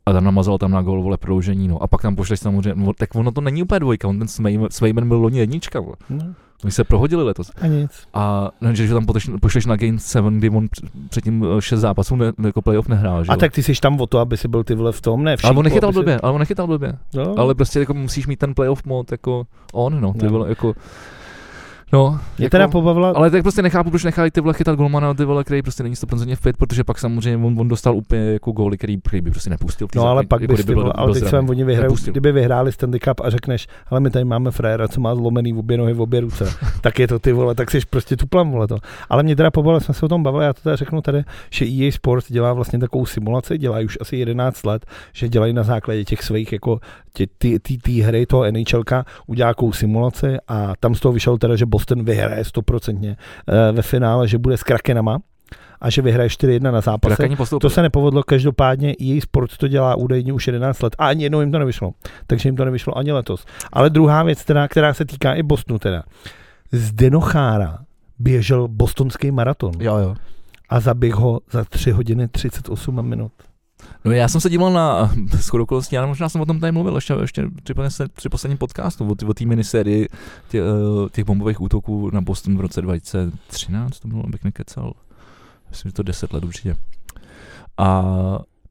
a tam namazal tam na gol, vole, prodloužení, no. A pak tam pošleš samozřejmě, no, tak ono to není úplně dvojka, on ten Svejmen byl loni jednička, vole. No, Oni se prohodili letos. a nic. A ne, že, tam pošleš, pošleš na Game 7, kdy on př- předtím eh, šest zápasů ne, jako playoff nehrál, že A jo? tak ty jsi tam o to, aby si byl ty vole v tom, ne? ale on nechytal si- blbě, ale on nechytal blbě. No. Ale prostě jako musíš mít ten playoff mod jako on, no, ty No. vole, jako, no, Mě jako, teda pobavila, ale tak prostě nechápu, proč nechají ty vole chytat golmana, ty vole, který prostě není 100% fit, protože pak samozřejmě on, on dostal úplně jako góly, který, který by prostě nepustil. No ale pak jako bys ty byl- vole, byl ale teď se vám oni vyhrajou, kdyby vyhráli Stanley Cup a řekneš, ale my tady máme fréra, co má zlomený v obě nohy, v obě ruce, tak je to ty vole, tak jsi prostě tuplam, vole to. Ale mě teda pobavilo, jsme se o tom bavili, já to teda řeknu tady, že EA Sports dělá vlastně takovou simulaci, dělá už asi 11 let, že dělají na základě těch svých jako tě, ty, ty, ty hry toho NHLka, udělá takovou simulaci a tam z toho vyšel teda, že Boston vyhraje 100% eh, ve finále, že bude s Krakenama a že vyhraje 4-1 na zápase. To se nepovedlo, každopádně EA Sport to dělá údajně už 11 let a ani jednou jim to nevyšlo. Takže jim to nevyšlo ani letos. Ale druhá věc, teda, která se týká i Bostonu teda. Z Denochára běžel bostonský maraton Jo, jo. a zaběh ho za 3 hodiny 38 minut. No já jsem se díval na shodou okolností, já možná jsem o tom tady mluvil ještě, ještě při, při posledním podcastu, o, o té minisérii tě, eh, těch bombových útoků na Boston v roce 2013, to bylo, abych nekecal. Myslím, že to 10 let určitě. A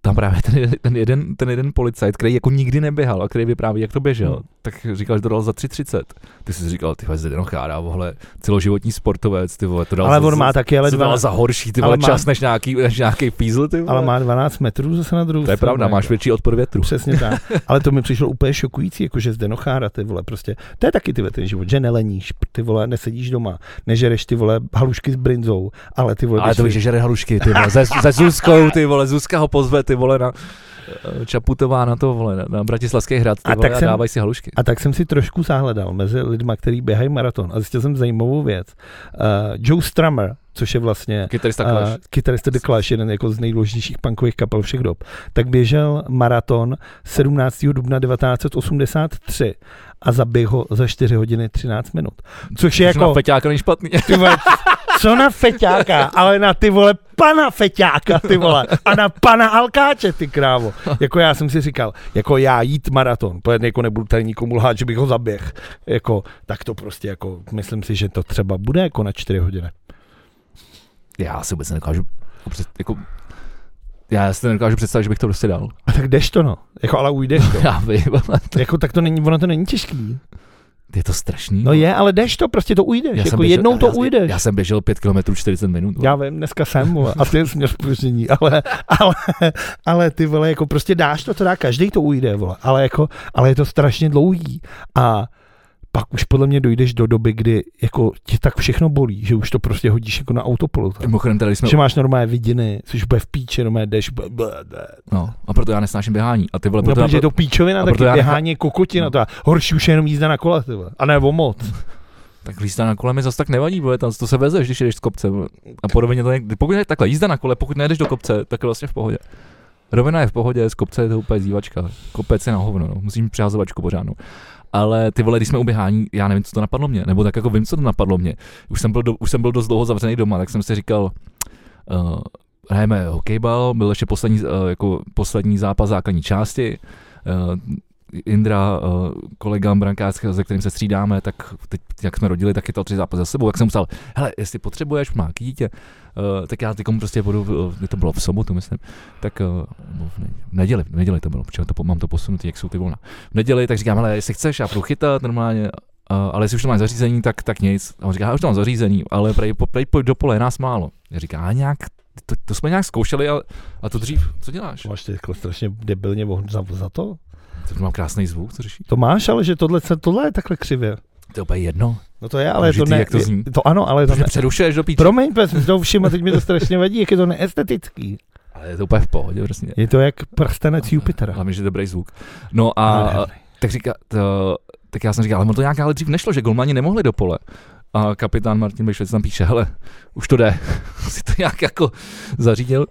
tam právě ten, jeden- ten, jeden, ten jeden policajt, který jako nikdy neběhal a který vypráví, jak to běžel, Hmm. tak říkal, že to dal za 3,30. Ty jsi si říkal, ty vole, Zdeno Chára, vole, celoživotní sportovec, ty vole, to dal Ale za, on má taky ale dva, za horší, ty ale vole, má- čas než nějaký, než nějaký pízl, ty vole. ale má 12 metrů zase na druhou To je stranu, pravda, jako. máš větší odpor větru. Přesně tak. Ale to mi přišlo úplně šokující, jakože z Denochára, ty vole, prostě. To je taky ty vole, ten život, že neleníš, ty vole, nesedíš doma, nežereš ty vole halušky s brinzou, ale ty vole, Ale to víš, že žere halušky, ty vole, ze, ze Zuzkou, ty vole, Zuzka ho pozve, ty vole, na eh, Čaputová na to, vole, na, Bratislavský hrad, ty A vole, tak a jsem- dávají si halušky. A tak jsem si trošku zahledal mezi lidma, kteří běhají maraton a zjistil jsem zajímavou věc. Uh, Joe Strummer, což je vlastně Kytarista uh, Clash. kytarista The Clash, jeden jako z nejdůležitějších punkových kapel všech dob, tak běžel maraton 17. dubna 1983 a zaběh ho za 4 hodiny 13 minut. Což je Jako... Na není špatný. co na feťáka, ale na ty vole pana feťáka, ty vole, a na pana Alkáče, ty krávo. Jako já jsem si říkal, jako já jít maraton, protože jako nebudu tady nikomu lhát, že bych ho zaběh, jako, tak to prostě jako, myslím si, že to třeba bude jako na 4 hodiny. Já si vůbec nedokážu, jako, jako, já si to nedokážu představit, že bych to prostě dal. A tak jdeš to no, jako ale ujdeš to. Já vím, ale to, Jako tak to není, ono to není těžký. Je to strašný. No je, ale jdeš to, prostě to ujdeš, já jako běžel- jednou to já, ujdeš. Já, jsem běžel 5 km 40 minut. vole. Já vím, dneska jsem, vole, a ty jsi měl spoždění, ale, ale, ale ty vole, jako prostě dáš to, to dá, každý to ujde, vole, ale jako, ale je to strašně dlouhý a pak už podle mě dojdeš do doby, kdy jako tě tak všechno bolí, že už to prostě hodíš jako na autopilot. Mimochodem, tady jsme, Že máš normálně vidiny, což bude v píči, normálně jdeš, ble, ble, ble. no, a proto já nesnáším běhání. A ty vole, No, proto, protože je já, to píčovina, proto já- běhání je kokotina, No. to horší už je jenom jízda na kole, ty vole. a ne o moc. tak jízda na kole mi zase tak nevadí, vole, tam to se vezeš, když jdeš z kopce. vole. A podobně to, je- pokud je takhle, jízda na kole, pokud nejdeš do kopce, tak je vlastně v pohodě. Rovina je v pohodě, z kopce je to úplně zývačka. Kopec je na hovno, no. musím přihazovačku pořádnou. Ale ty vole, když jsme u běhání, já nevím, co to napadlo mě, nebo tak jako vím, co to napadlo mě. Už jsem byl, do, už jsem byl dost dlouho zavřený doma, tak jsem si říkal, uh, hrajeme hokejbal, byl ještě poslední, uh, jako poslední zápas základní části. Uh, Indra, uh, kolega brankářský, se kterým se střídáme, tak teď, jak jsme rodili, tak je to tři zápasy za sebou, tak jsem psal, hele, jestli potřebuješ, má dítě, uh, tak já tykom prostě budu, uh, to bylo v sobotu, myslím, tak v ne- v neděli, v neděli to bylo, protože to, mám to posunutý, jak jsou ty volna. V neděli, tak říkám, hele, jestli chceš, já budu chytat normálně, ale jestli už to máš zařízení, tak, tak nic. A on říká, já už to mám zařízení, ale prej, prej pojď do pole, nás málo. Já říkám, a nějak, to, to, jsme nějak zkoušeli, a, a to dřív, co děláš? Máš ty strašně debilně za, za to? To mám krásný zvuk, co řešíš? To máš, ale že tohle, tohle je takhle křivě. To je úplně jedno. No to je, ale to Důležitý, ne, jak to zní. to ano, ale to To ne, přerušuješ do píče. Promiň, pes, to všim a teď mi to strašně vadí, jak je to neestetický. Ale je to úplně v pohodě, prostě. Je to jak prstenec Jupitera. Hlavně, že je dobrý zvuk. No a, ne, tak říká, to, tak já jsem říkal, ale ono to nějak ale dřív nešlo, že golmani nemohli do pole. A kapitán Martin Bešvec tam píše, hele, už to jde. si to nějak jako zařídil.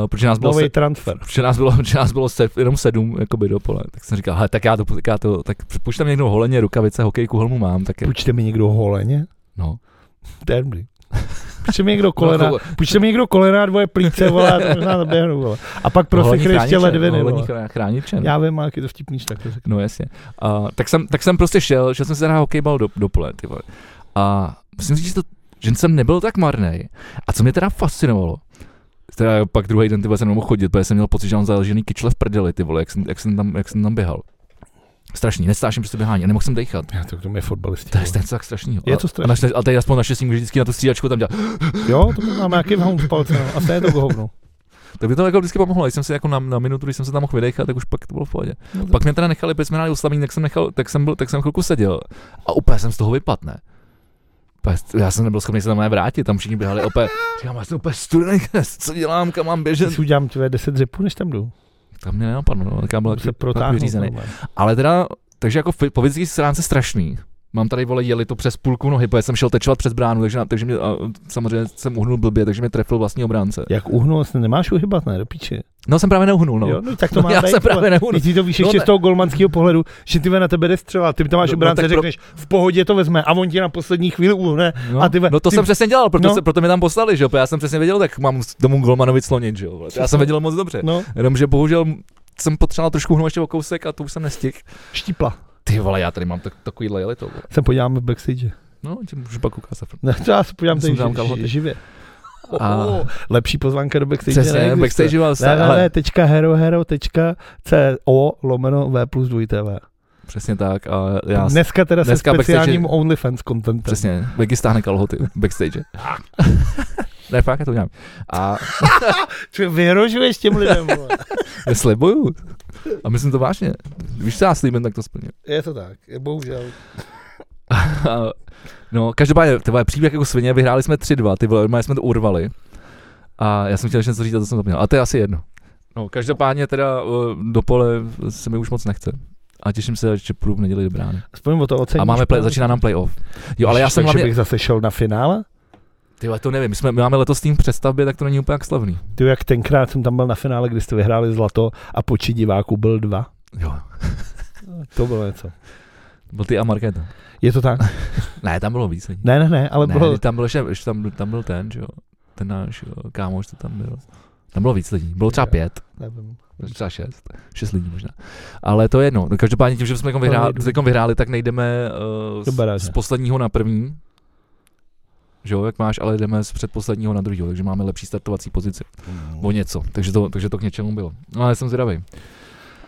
Uh, protože nás bylo, Nový se, transfer. protože nás bylo, protože nás bylo se, jenom sedm jakoby do pole. Tak jsem říkal, tak já to, tak já to, tak pušť tam někdo holeně, rukavice, hokejku, helmu mám, tak je, Půjčte mi někdo holeně? no. To je dobrý. Půjčte mi někdo kolena, No, půjčte mi někdo kolena dvoje plíce, vole, a to možná zaběhnu, vole. A pak Holení prosím ještě chrániče, ledviny, vole. chrániče. no. Já vím, jak je to vtipný, že tak to řeknu. No jasně. A, tak, jsem, tak jsem prostě šel, šel jsem si hrát hokejbal do, do pole, ty vole. A myslím si, že, to, že jsem nebyl tak marný. A co mě teda fascinovalo, teda pak druhý den ty vole jsem nemohl chodit, protože jsem měl pocit, že mám založený kyčle v prdeli, ty vole, jak jsem, jak jsem, tam, jak jsem tam běhal. Strašný, nestáším prostě běhání a nemohl jsem dechat. Já to k tomu je fotbalisti. To je, je tak strašný. Je to A, strašný. naštěstí- a tady aspoň naštěstí může vždycky na tu střídačku tam dělat. Jo, to máme nějaký vhaun v palce, no. A to je to k hovnu. Tak by to jako vždycky pomohlo, když jsem si jako na, na minutu, když jsem se tam mohl vydechat, tak už pak to bylo v pohodě. No, Pak mě teda nechali, protože jsme hráli tak jsem nechal, tak jsem byl, tak jsem chvilku seděl a úplně jsem z toho vypadl, ne? Úplně- Já jsem nebyl schopný se tam vrátit, tam všichni běhali opět. Říkám, já jsem úplně studený, co dělám, kam mám běžet? si udělám tvé 10 řepů, než tam jdu. Tam mě nenapadlo, no, tak já byl se vyřízený. Ale teda, takže jako po fyzické stránce strašný. Mám tady vole jeli to přes půlku nohy, protože jsem šel tečovat přes bránu, takže, takže mě, a, samozřejmě jsem uhnul blbě, takže mě trefil vlastní obránce. Jak uhnul, nemáš uhybat, ne, do píči. No jsem právě neuhnul, no. Jo, no, tak to No, má já být, jsem právě neuhnul. Si to víš No, ještě ne. z toho golmanského pohledu, že ty na tebe jde střela, ty tam máš No, no, obránce, pro- řekneš, v pohodě to vezme a on ti na poslední chvíli uhne. No, A ty ve- no to ty- jsem přesně dělal, proto, No. se, proto mě tam poslali, že jo, já jsem přesně věděl, tak mám tomu Golmanovi slonit, že jo. Já jsem věděl moc dobře. No, Jenomže bohužel jsem potřeboval trošku hnout ještě o kousek a to už jsem nestihl. štípla. Ty vole, já tady mám tak, takovýhle jelito. vole. Se podíváme v backstage. No, tím můžu pak ukázat. Ne, to já se podívám tady ži, ži, živě. A- Oh, lepší pozvánka do backstage Přesně, neexistuje. backstage byl ale www.herohero.co lomeno v plus 2 TV. přesně tak. A já Dneska teda se dneska speciálním backstage- OnlyFans contentem. přesně, Becky stáhne kalhoty backstage. ne, fakt, já to udělám. A vyhrožuješ těm lidem, slibuju. A myslím to vážně. Víš, co já slíbím, tak to splním. Je to tak, je bohužel. No, každopádně, ty vole, příběh jako svině, vyhráli jsme 3-2, ty vole, jsme to urvali. A já jsem chtěl ještě něco říct, a to jsem zapomněl. A to je asi jedno. No, každopádně teda do pole se mi už moc nechce. A těším se, že půjdu v neděli do brány. Aspoň o to oceníš. A máme play, začíná nám playoff. Jo, ale já jsem Takže hlavně, bych zase šel na finále? Ty to nevím, my, jsme, my máme letos tým přestavbě, tak to není úplně jak slavný. Ty jak tenkrát jsem tam byl na finále, kdy jste vyhráli zlato a počet diváků byl dva. Jo, To bylo něco. byl ty a Markéta. Je to tak? Ne, tam bylo víc lidí. Ne, ne, ne, ale ne, bylo... tam byl, ještě, ještě tam, tam byl ten, že jo, ten náš jo, kámoš, to tam byl. Tam bylo víc lidí, bylo třeba pět. Nevím. Třeba šest, šest lidí možná. Ale to je jedno. No, každopádně tím, že jsme jako vyhráli, teďkom vyhráli, tak nejdeme uh, z, z, posledního na první. Že jo, jak máš, ale jdeme z předposledního na druhého, takže máme lepší startovací pozici. O něco, takže to, takže to k něčemu bylo. No ale jsem zvědavý.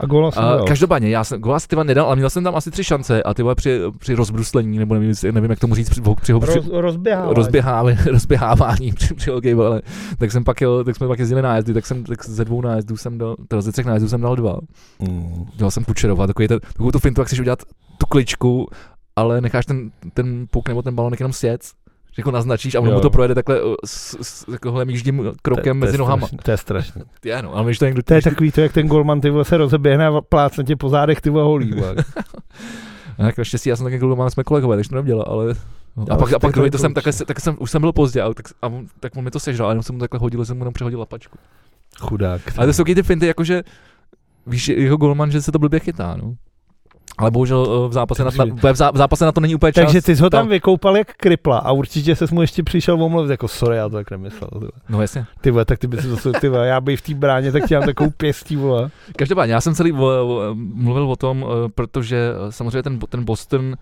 A góla jsem Uh, každopádně, já jsem gola ty nedal, ale měl jsem tam asi tři šance a ty vole při, při rozbruslení, nebo nevím, nevím, jak tomu říct, při, při, při, Roz, rozběhávání. rozběhávání, rozběhávání při, při hokejbale, tak jsem pak jel, tak jsme pak jezdili nájezdy, tak jsem tak ze dvou nájezdů jsem dal, teda ze třech nájezdů jsem dal dva. Mm. Dělal jsem Kučerova, takový ten, takovou tu fintu, jak chceš udělat tu kličku, ale necháš ten, ten puk nebo ten balonek jenom sjet, jako naznačíš a ono mu to projede takhle uh, s, s takovým jíždím krokem To- mezi nohama. To je strašné. Je, no, ale když to někdo... To je takový to, jak ten golman ty se rozeběhne a plácne tě po zádech ty holí. A tak naštěstí já jsem taky golman, jsme kolegové, takže to nedělal, ale... No, a pak, a pak druhý to jsem, takhle, tak jsem, už jsem byl pozdě, ale tak, a on, tak on mi to sežral, a jenom jsem mu takhle hodil, jsem mu jenom přehodil lapačku. Chudák. Ale to jsou ty finty, jakože, víš, jeho golman, že se to blbě chytá, no. Ale bohužel eh, v zápase, na, na, Takže- v zá- v zápase na to není úplně čas. Takže ty jsi ho tam vykoupal jak kripla a určitě se mu ještě přišel omluvit jako sorry, já to tak nemyslel. Ty, vole. No jasně. ty vole, tak ty by si zase, ty vole, já bych v té bráně, tak ti dám takovou pěstí, vole. Každopádně, já jsem celý vo, mluvil o tom, eh, protože eh, samozřejmě ten, ten Boston,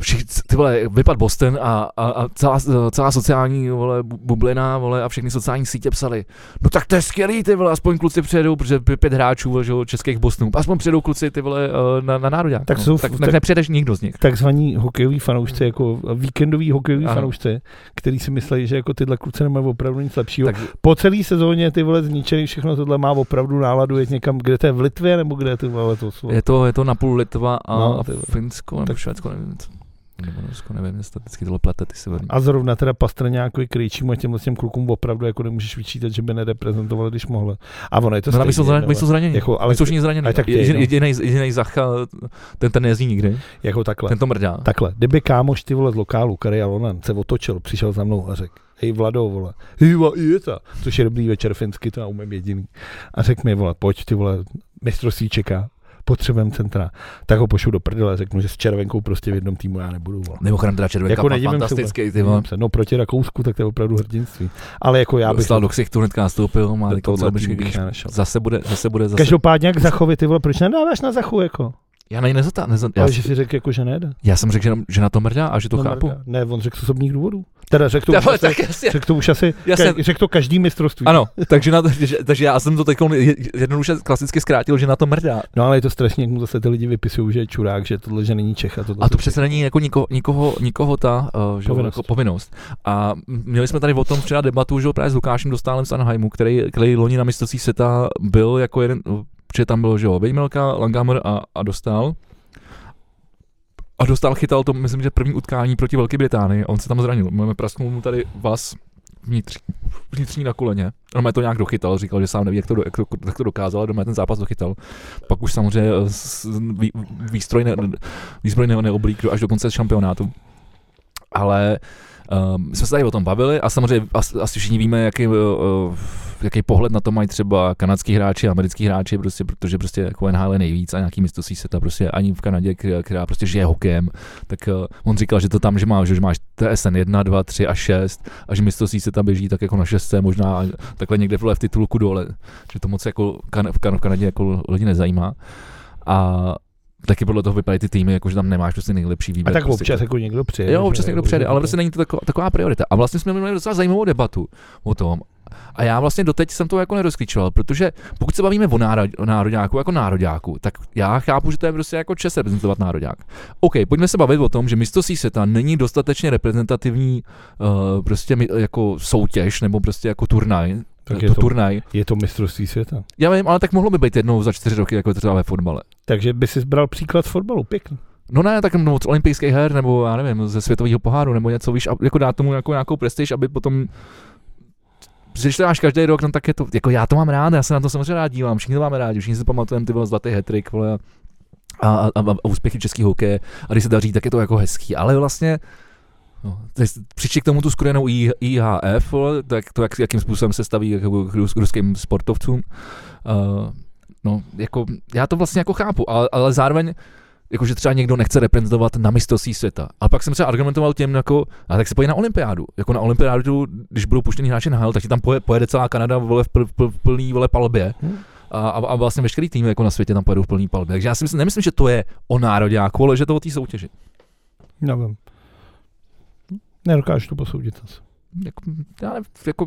všichni, ty vole, vypad Boston a, a, a celá, celá sociální vole, bu- bublina vole, a všechny sociální sítě psali, no tak to je skvělý, ty vole, aspoň kluci přijedou, protože pě- pět hráčů vole, že, českých Bostonů, aspoň přijedou kluci ty vole eh, na, na národák. Tak no. jsou- tak, tak- tak nepřijedeš nikdo z nich. Takzvaní hokejoví fanoušci, jako víkendoví hokejoví Ano. fanoušci, který si myslí, že jako tyhle kluci nemají opravdu nic lepšího. Tak, Po celé sezóně ty vole zničený všechno tohle má opravdu náladu jet někam, kde to je v Litvě, nebo kde ty vole to jsou. je, to, je to napůl Litva a No. Finsko nebo Tak- Švédsko, nevím. co. Nebo Norsko, nevím, to vždycky tohle plete, ty severní. A zrovna teda Pastrňákovi Krejčímu a těmhle těm klukům opravdu jako nemůžeš vyčítat, že by nereprezentovali, když mohli. A ono je to No, ale my jsou, zraněni, my jsou zraněni. Jako, Ale ale jsou všichni zraněni. ale tak to je Jediný, jediný Zacha, ten, ten nejezdí nikdy, jako takhle. ten to mrdá. Takhle, kdyby kámoš ty vole z lokálu, Kari Alonan, se otočil, přišel za mnou a řekl, hej Vlado, vole, hýva, je ta, což je dobrý večer finsky, to já umím jediný. A řekl mi, vole, pojď ty vole, mistrovství čeká, potřebujeme centra, tak ho pošlu do prdele, řeknu, že s červenkou prostě v jednom týmu já nebudu. Vole. Mimochodem teda červenka, Jako nedivím se fantastický, vůbec. ty se. No proti Rakousku, tak to je opravdu hrdinství. Ale jako já bych, Dostal do ksichtu, hnedka nastoupil, má do jako bych. Zase bude, zase bude, zase. Každopádně jak Zachovi, ty vole, proč nedáváš na Zachu, jako? Já na něj nezatá, nezatá, já, Ale že si řekl, jako, že nejde. já, jsem řekl, že, že, na to mrdá a že to No, chápu. mrdá. Ne, on řekl z osobních důvodů. Teda řekl to, Já, už asi, tak jasně. řekl to už asi, Já jsem- řekl to každý mistrovství. Ano, takže, na to, že, takže já jsem to teď jednoduše klasicky zkrátil, že na to mrdá. No ale je to strašně, jak mu zase ty lidi vypisují, že je čurák, že tohle, že není Čech a tohle. A to přece není jako nikoho, nikoho, nikoho ta uh, že, Povinnost. Jako povinnost. A měli jsme tady o tom včera debatu, že jo, právě s Lukášem Dostálem z Anaheimu, který, který loni na mistrovství světa byl jako jeden, protože tam byl, že jo, Vejmelka, Langhammer a, a Dostal. A Dostal chytal to, myslím, že první utkání proti Velké Británii on se tam zranil. Máme prasknul mu tady vás vnitř, vnitřní na koleně. On to nějak dochytal, říkal, že sám neví, jak to, jak to, jak to dokázal, ale doma ten zápas dochytal. Pak už samozřejmě eh, vý, výstroj, ne, výzbroj ne, neoblík až do konce šampionátu. Ale um, jsme se tady o tom bavili a samozřejmě asi, asi všichni víme, jaký, uh, jaký pohled na to mají třeba kanadský hráči, americký hráči, prostě, protože prostě jako NHL je nejvíc a nějaký mistrovství světa prostě ani v Kanadě, která, která prostě žije hokejem, tak uh, on říkal, že to tam, že, má, že máš TSN 1, 2, 3 a 6 a že mistrovství světa běží tak jako na 6 možná a takhle někde v titulku dole, že to moc jako kan, v, kan, v Kanadě jako lidi nezajímá. A taky podle toho vypadají ty týmy, jako že tam nemáš prostě nejlepší A výběr. tak prostě občas jako někdo přijede. Jo, občas někdo přijede, ale prostě není to taková, taková priorita. A vlastně jsme měli docela zajímavou debatu o tom. A já vlastně doteď jsem to jako nerozklíčoval, protože pokud se bavíme o, nároďáku jako nároďáku, tak já chápu, že to je prostě jako čest reprezentovat nároďák. OK, pojďme se bavit o tom, že mistrovství světa není dostatečně reprezentativní uh, prostě jako soutěž nebo prostě jako turnaj. Tak to, je to- turnaj. Je to mistrovství světa. Já vím, ale tak mohlo by být jednou za čtyři roky, jako třeba ve fotbale. Takže by si zbral příklad z fotbalu, pěkný. No ne, tak no, z olympijských her, nebo já nevím, ze světového poháru, nebo něco, víš, jako dát tomu jako nějakou prestiž, aby potom když to každý rok, no tak je to, jako já to mám rád, já se na to samozřejmě rád dívám, všichni to máme rádi, všichni si pamatujeme ty vole zlatý hetrik, vole, a, a, a, a úspěchy český hokeje, a když se daří, tak je to jako hezký, ale vlastně No, přičti k tomu tu skrojenou IHF, tak to, jak, jakým způsobem se staví jako k rus, k ruským sportovcům. Uh, no, jako, já to vlastně jako chápu, ale, ale zároveň jakože třeba někdo nechce reprezentovat na mistrovství světa. A pak jsem třeba argumentoval tím, jako, a tak se pojí na olympiádu. Jako na olympiádu, když budou puštění hráči na hal, tak ti tam poje, pojede celá Kanada vole, v, pl, pl, plný vole palbě. Hm. A, a, a, vlastně veškerý týmy jako na světě tam pojedou v plný palbě. Takže já si myslím, nemyslím, že to je o nároďáku, ale že to o té soutěži. Nevím. Nedokážu to posoudit asi. Jako, já nevím, jako,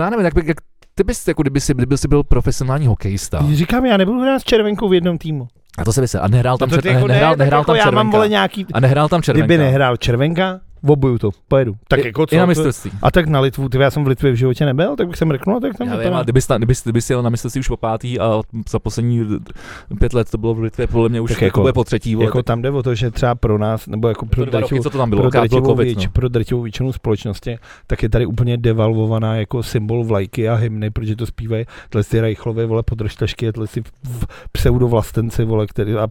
já nevím, jak, by- jak ty bys, jako kdyby si, kdyby si byl profesionální hokejista. Říkám, já nebudu hrát s červenkou v jednom týmu. A to se vysel. A nehrál tam, No čer, ty jako nehrál, ne, tak nehrál jako tam červenka. mám vole nějaký... A nehrál tam červenka. Kdyby nehrál červenka, oboju to, pojedu. Tak I, jako co? I na mistrovství. A tak na Litvu, ty já jsem v Litvě v životě nebyl, tak bych jsem řeknul, tak tam Já a kdyby, sta- kdyby, kdyby jel na mistrovství už po pátý a za poslední pět let to bylo v Litvě, podle mě už Tak jako, bude po třetí. Vole, Jako tak tam jde o to, že třeba pro nás, nebo jako pro to dva roky, drtivou, co to tam bylo, pro drtivou, covid, věč, no. pro drtivou většinu společnosti, tak je tady úplně devalvovaná jako symbol vlajky a hymny, protože to zpívají tyhle ty rajchlové, vole, podržtašky, tyhle ty v- pseudovlastenci, vole, který, a, a,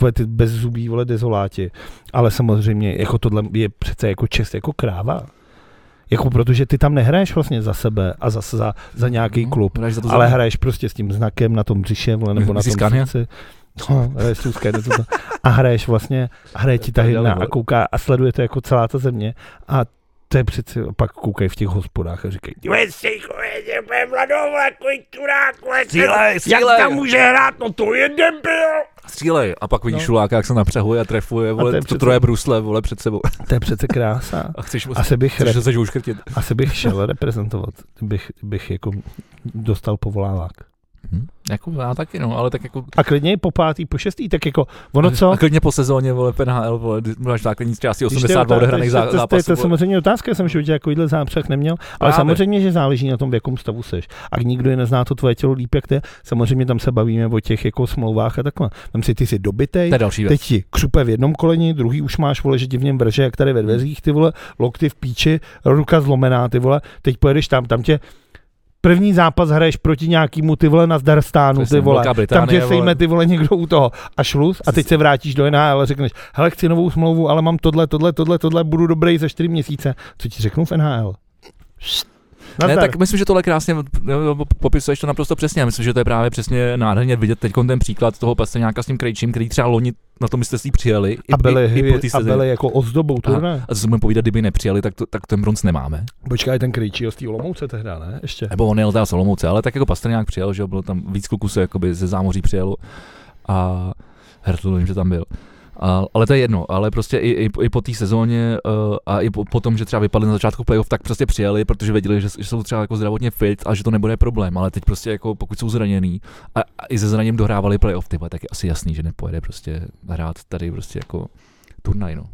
vole, ty bezzubí, vole, dezoláti. Ale samozřejmě, jako tohle je přece jako čest, jako kráva. Jako protože ty tam nehraješ vlastně za sebe a za, za, za nějaký No, klub, hraješ za to ale za- hraješ prostě s tím znakem na tom břiše, vole, nebo na tom srdci. No, hraješ tu Scania, to, to. A hraješ vlastně, hraje ti ta hymna a kouká a sleduje to jako celá ta země. A to je přeci, a pak koukají v těch hospodách a říkají, "Dívej se, je vole, Střílej, jak střílej." tam může hrát, no to je debil. Střílej. A pak vidíš No. šuláka, jak se napřehuje a trefuje, vole, je to přece- troje brusle, vole, před sebou. To je přece krása. A chceš, Asi bych, chceš rep, se asi bych šel reprezentovat, kdybych, kdybych jako dostal povolávák. Hm? Jako já taky, no, ale tak jako... A klidně po pátý, po šestý, tak jako ono co? A klidně po sezóně, vole, PNHL, vole, máš základní části Když to je 82 otázka, odehraných to- to- zá- to- To je zápasů. to samozřejmě otázka, jsem životě takovýhle zápřeh neměl, ale samozřejmě, že záleží na tom, v jakém stavu seš. A nikdo je nezná to tvoje tělo líp, jak ty. Samozřejmě tam se bavíme o těch jako smlouvách a takhle. Tam si ty jsi dobitej, teď ti křupe v jednom koleni, druhý už máš, vole, že ti v něm vrže, jak tady ve dveřích, ty vole, lokty v píči, ruka zlomená, ty vole, teď pojedeš tam, tam tě První zápas hraješ proti nějakému ty vole na Zdarstánu, ty vole. Tam tě sejme ty vole někdo u toho a šluz a teď se vrátíš do NHL a řekneš, hele, chci novou smlouvu, ale mám tohle, tohle, tohle, tohle, budu dobrý za čtyři měsíce. Co ti řeknu v NHL? Ne, Nazdar. tak myslím, že tohle krásně popisuješ to naprosto přesně. Já myslím, že to je právě přesně nádherně vidět teď ten příklad toho Pastrňáka s tím Krejčím, který třeba loni na tom mistrovství přijeli. a byli, i, i, té a byli jako ozdobou turné. A co si budeme povídat, kdyby nepřijeli, tak, to, tak ten bronz nemáme. Počkej, ten Krejčí z té Olomouce tehdy, ne? Ještě. Nebo on jel z Olomouce, ale tak jako Pastrňák přijel, že jo, bylo tam víc kluků se jakoby ze zámoří přijelo a Hertl vím, že tam byl. A, ale to je jedno, ale prostě i, i, i po té sezóně uh, a i po, po, tom, že třeba vypadli na začátku playoff, tak prostě přijeli, protože věděli, že, že jsou třeba jako zdravotně fit a že to nebude problém, ale teď prostě jako pokud jsou zraněný a, a i se zraněním dohrávali playoff, tyba, tak je asi jasný, že nepojede prostě hrát tady prostě jako turnaj, no.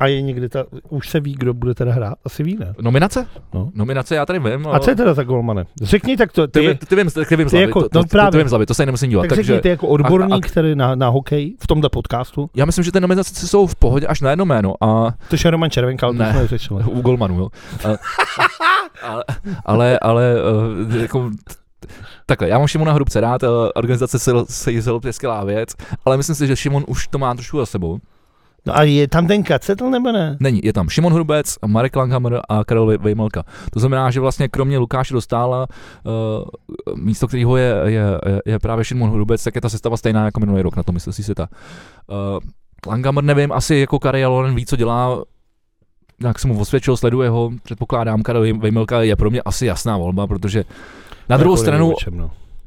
A je někdy ta, už se ví, kdo bude teda hrát? Asi ví, ne? Nominace? No. Nominace já tady vím. A co je teda za golmane? Řekni tak to, ty, ty, ty, ty, vím, ty vím jako- to, to, no to, to, právě. to, vím to se nemusím dívat. tak takže, řekni ty jako odborník, a- a- který na, na hokej v tomhle podcastu, Já myslím, že ty nominace jsou v pohodě až na jedno jméno a to je Roman Červenka, ale to Ne. jsme řešili. u Golmanu, jo. A, ale, ale, ale uh, jako, takhle, já mám Šimona Hrubce rád, uh, organizace sil je skvělá věc, ale myslím si, že Šimon už to má trošku za sebou. No a je tam ten Kacetl nebo ne? Není, je tam Šimon Hrubec, Marek Langhammer a Karel Vej- Vejmelka. To znamená, že vlastně kromě Lukáše Dostála, uh, místo kterého je, je, je, je právě Šimon Hrubec, tak je ta sestava stejná jako minulý rok na tom mistrovství světa. Uh, Langhammer nevím, asi jako Karel Loren ví, co dělá, jak se mu osvědčil, sleduje ho, předpokládám, Karel Vej- Vejmelka je pro mě asi jasná volba, protože na druhou Jako stranu,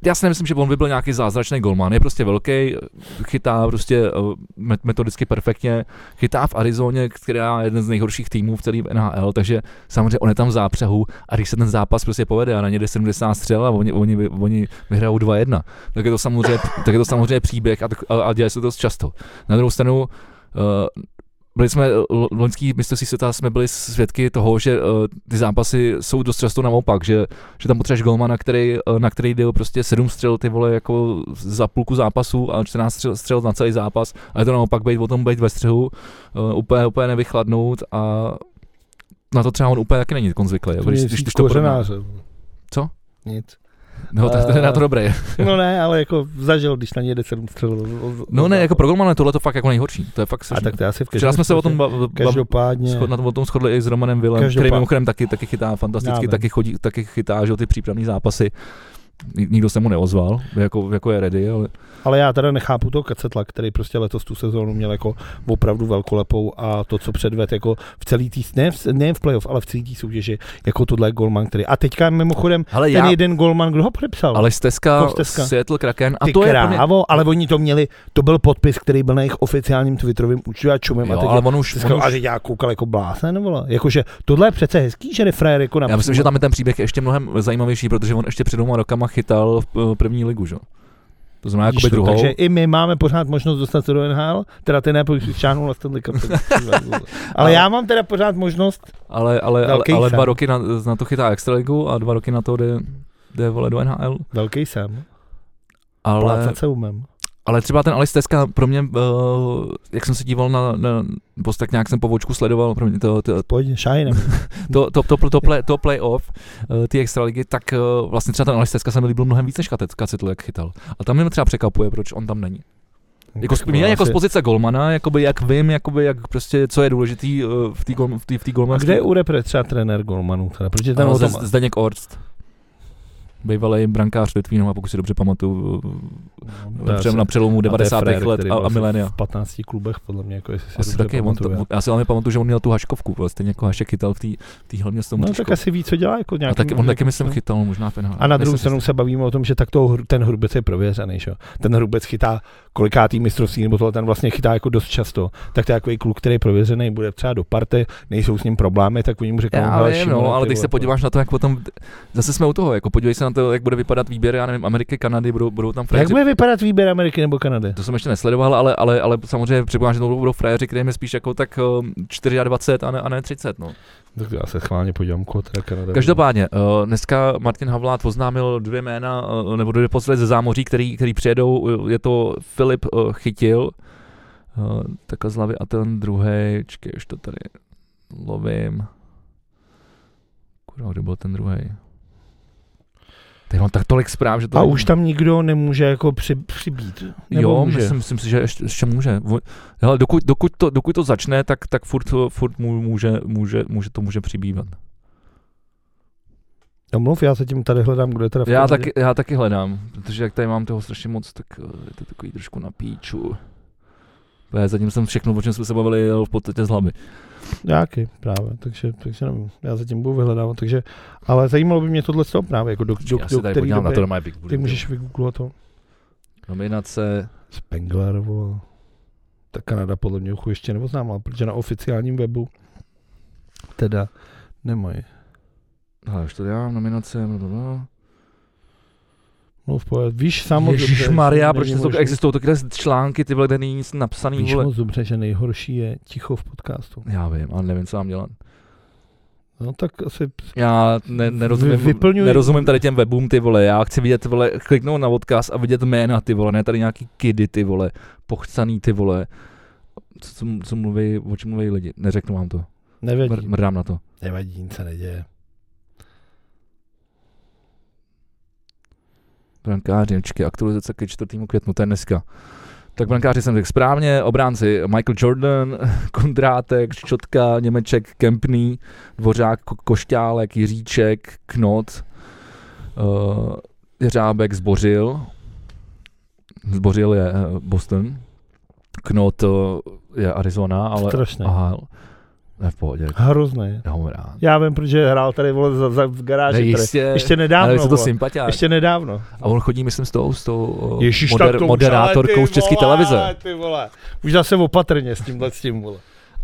já si nemyslím, že on by byl nějaký zázračný golman. Je prostě velký, chytá prostě met- metodicky perfektně, chytá v Arizoně, která je jeden z nejhorších týmů v celé NHL, takže samozřejmě on je tam v zápřehu a když se ten zápas prostě povede a na ně jde 70 střel a oni, oni, oni vyhrajou 2-1, tak je to samozřejmě, tak je to samozřejmě příběh a, a, a děje se to dost často. Na druhou stranu, uh, byli jsme, l- loňský mistrovství světa jsme byli svědky toho, že uh, ty zápasy jsou dost často naopak, že, že tam potřebuješ golmana, který, uh, na který jde prostě sedm střel ty vole jako za půlku zápasu a 14 střel, střel na celý zápas a je to naopak být o tom být ve střehu, uh, úplně, úplně nevychladnout a na to třeba on úplně taky není kon zvyklý. To Když, když, když, to porovná. Co? Nic. No, tak to je na to dobré. No ne, ale jako zažil, když na něj jde sedm střel. No ne, jako pro golmana tohle to fakt jako nejhorší. To je fakt A tak to asi v Včera jsme se o tom Každopádně. Na tom, o tom shodli i s Romanem Vilem, který mimochodem taky, taky chytá fantasticky, taky, chodí, taky chytá že, ty přípravné zápasy. Ni- Nikdo se mu neozval, jako, jako je ready, ale Ale já teda nechápu toho Kacetla, který prostě letos tu sezónu měl jako opravdu velkolepou a to, co předved jako v celý tý, ne, v- ne v playoff, ale v celý té soutěži, jako tohle je golman, který. A teďka mimochodem ale ten já, jeden golman, kdo ho podepsal? ale Steska, Steska? Seattle Kraken, a Ty to je pro mě, krávo, ale oni to měli, to byl podpis, který byl na jejich oficiálním Twitterovém účtu a čumem a jo, teď ale je- on už, Teďka, on a už že já koukal jako blázen, vole. Jakože tohle je přece hezký, že jde frajer jako na já myslím, že tam je ten příběh ještě mnohem zajímavější, protože on ještě před dvěma rokama chytal v eh, první ligu, že? jo. To znamená jakoby druhou. Takže i my máme pořád možnost dostat se do NHL, teda ty ne, šáhnul na Stanley Cup. ale Ale- já mám teda pořád možnost, ale, ale, ale, ale dva roky na, na to chytá Extraligu a dva roky na to jde, jde vole do NHL. velký jsem, Ale, plácat se umím. Ale třeba ten Alice Teska pro mě, uh, jak jsem se díval na, na post, tak nějak jsem po vočku sledoval, pro mě to, to, Pojď, šajnem. to, to, to, to, play, to playoff, uh, ty extraligy, tak uh, vlastně třeba ten Alice Teska se mi líbil mnohem víc než Kacet- Kacetl, jak chytal. A tam mě třeba překvapuje, proč on tam není. Jako, mě jako z asi- pozice golmana, jakoby jak vím, jakoby jak prostě, co je důležitý uh, v té v tý, v tý A golmanské. kde je u repre třeba trenér golmanů? Teda, protože ten Ten o tom, Zdeněk Orst. Bývalý brankář Litvínova, pokud si dobře pamatuju, asi- na přelomu a to je 90. frér, let a, a milénia. V 15 klubech, podle mě, jako jestli si Asi taky, on to, já si hlavně pamatuju, že on měl tu haškovku, vlastně jako Hašek chytal v té hlavně s tom No tak asi ví, co dělá. Jako a nějaký, taky, on taky myslím chytal možná NHL. A na druhou stranu se bavíme o tom, že tak to, ten hrubec je prověřený. Že? Ten hrubec chytá kolikátý mistrovství, nebo tohle ten vlastně chytá jako dost často. Tak to je takový kluk, který je prověřený, bude třeba do party, nejsou s ním problémy, tak oni mu řeknou, Já "Hele, vím, Šimone, no, ale když se podíváš na to, jak potom, zase jsme u toho, jako podívej se na to, jak bude vypadat výběr, já nevím, Ameriky, Kanady, budou, budou tam Jak frajeři. bude vypadat výběr Ameriky nebo Kanady? To jsem ještě nesledoval, ale, ale, ale samozřejmě předpokládám, že to budou frajeři, kterým je spíš jako tak um, 24 a ne, a ne 30. No. Tak já se schválně podívám, koho teda Kanada. Každopádně, uh, dneska Martin Havlát oznámil dvě jména, uh, nebo dvě posledky ze zámoří, který, který přijedou. Uh, Je to Filip uh, Chytil, uh, takhle z hlavy, a ten druhý, čekej, už to tady lovím. Kurva, kdo byl ten druhý? Mám tak tolik zpráv, že to... A už tam nikdo nemůže jako při, přibít. Nebo jo, může? myslím, myslím si, že ještě, ještě může. Hele, dokud, dokud, to, dokud to začne, tak, tak furt, furt může, může, může, to může přibývat. No mluv, já se tím tady hledám, kdo je teda v Já taky, já taky hledám, protože jak tady mám toho strašně moc, tak eh, je to takový trošku na píču. Zatím jsem všechno, o čem jsme se bavili, jel v podstatě z hlavy. Nějaký právě, takže, takže nevím, já zatím budu vyhledávat, takže, ale zajímalo by mě tohle z toho právě, jako do, do, já do tady který podívám na doby, to, na Big ty můžeš vygooglovat to. Nominace, Spengler, vole. Ta Kanada podle mě uchu ještě neoznámila, protože na oficiálním webu teda nemají. hele, už to dělám, nominace, blablabla. No v pohodě. Víš sám moc Ježíš Maria, proč to existují takové články, ty vole, kde není nic napsaný, Víš vole. moc dobře, že nejhorší je ticho v podcastu. Já vím, ale nevím, co mám dělat. No tak asi Já ne, nerozumím, Vy- vyplňuj- nerozumím tady těm webům, ty vole. Já chci vidět, vole, kliknout na odkaz a vidět jména, ty vole, ne tady nějaký kidy, ty vole, pochcaný, ty vole. Co, co, co mluví, o čem mluví lidi? Neřeknu vám to. Mr, nevadí. mrdám na to. Nevadí, nic se neděje. Brankáři, počkej, aktualizace ke 4. květnu, to je dneska. Tak brankáři jsem řekl správně, obránci Michael Jordan, Kondrátek, Ščotka, Němeček, Kempný, Dvořák, Ko- Košťálek, Jiříček, Knot, uh, Jeřábek, Zbořil, Zbořil je eh, Boston, Knot eh, je Arizona, ale... Strašný. Aha, ne v pohodě, Hrozný. já ho rád. Já vím, protože hrál tady vole za, za, v Ne, garáži. tady. jistě, Ještě nedávno. ale jsou to sympatiák. Ještě nedávno. A on chodí, myslím, s tou, s tou Ježíš, moder, to moderátorkou z České televize. Ty vole. Už zase opatrně s tímhle s tím, vole.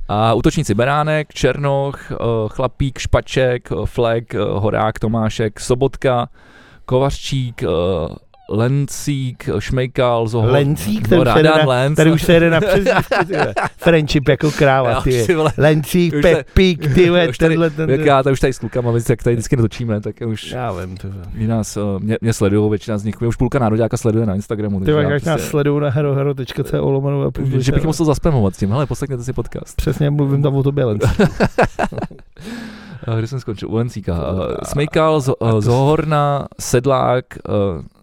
A útočníci Beránek, Černoch, Chlapík, Špaček, Flek, Horák, Tomášek, Sobotka, Kovařčík, Lencík, Šmejkal, Zohor. Lencík, ten se Radan na- Lenc. Tady už se jede na vole. Friendship jako kráva, ty. Lencík, se- Pepík, ty tady- tenhle, ten. jak já to už tady s klukama, víc, jak tady vždycky natočíme, tak už Já vím, ty mě nás, eh, mě, mě sledují, většina z nich, mě už půlka nároďáka sleduje na Instagramu. Ty jak nás prostě- sledují na herohero.co lomeno a že bych musel zaspamovat s tím, hele, poslechněte si podcast. Přesně mluvím tam o tobě, Lenci. Eh, Kde jsem skončil? U Lencíka. Smejkal, eh, Zohorna, Sedlák,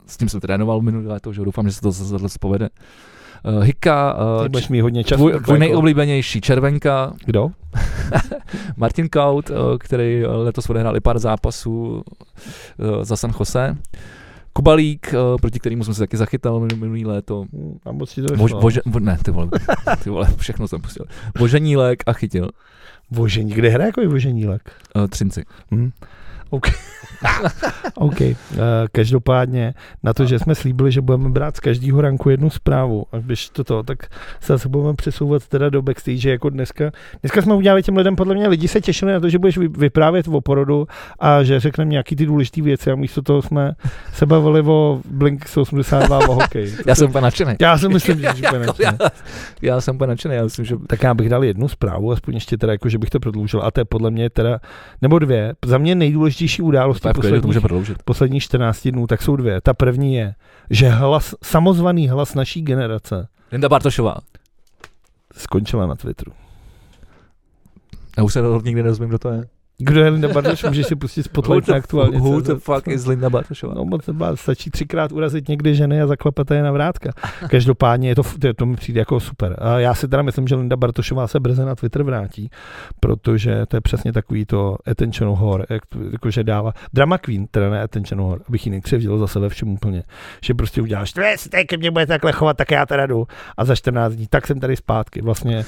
s tím jsem trénoval minulý léto, že doufám, že se to zase povede. Eh, Hika, eh, Ty budeš mít hodně času. tvůj, tvůj nejoblíbenější Červenka, Kdo? Martin Kaut, eh, který letos odehrál i pár zápasů eh, za San Jose. Kubalík, eh, proti kterému jsem se taky zachytal minulý, léto. A moc ti to nešlo. vože, vo, ne, ty vole, ty vole, všechno jsem pustil. Voženílek a chytil. Vožení, kde hraje jako voženílek? Uh, třinci. Hm. OK. OK. Uh, každopádně na to, že jsme slíbili, že budeme brát z každého ranku jednu zprávu, a když toto, tak se zase budeme přesouvat teda do backstage, jako dneska. Dneska jsme udělali těm lidem, podle mě lidi se těšili na to, že budeš vy- vyprávět o porodu a že řekneme nějaký ty důležité věci a místo toho jsme se bavili o Blink 182 o hokej. Já jsem úplně nadšený. Já si myslím, že úplně nadšený. já, já jsem úplně nadšený, já myslím, že Tak já bych dal jednu zprávu, aspoň ještě teda, jako, že bych to prodloužil, a to je podle mě teda, nebo dvě, za mě nejdůležitější události tak to posledních, může prodloužit. posledních 14 dnů, tak jsou dvě. Ta první je, že hlas, samozvaný hlas naší generace Linda Bartošová. skončila na Twitteru. Já už se to nikdy nerozumím, kdo to je. Kdo je Linda Bartoš, můžeš si pustit spotlight na aktuálně. who the fuck is Linda Bartošová? No moc nebá, stačí třikrát urazit někdy ženy a zaklepete je na vrátka. Každopádně je to, to, to mi přijde jako super. A já si teda myslím, že Linda Bartošová se brzy na Twitter vrátí, protože to je přesně takový to attention whore, jak, jakože dává. Drama queen, teda ne attention whore, abych ji nekřivdil zase ve všem úplně. Že prostě uděláš, teď ke mně bude takhle chovat, tak já teda jdu. A za 14 dní, tak jsem tady zpátky. Vlastně uh,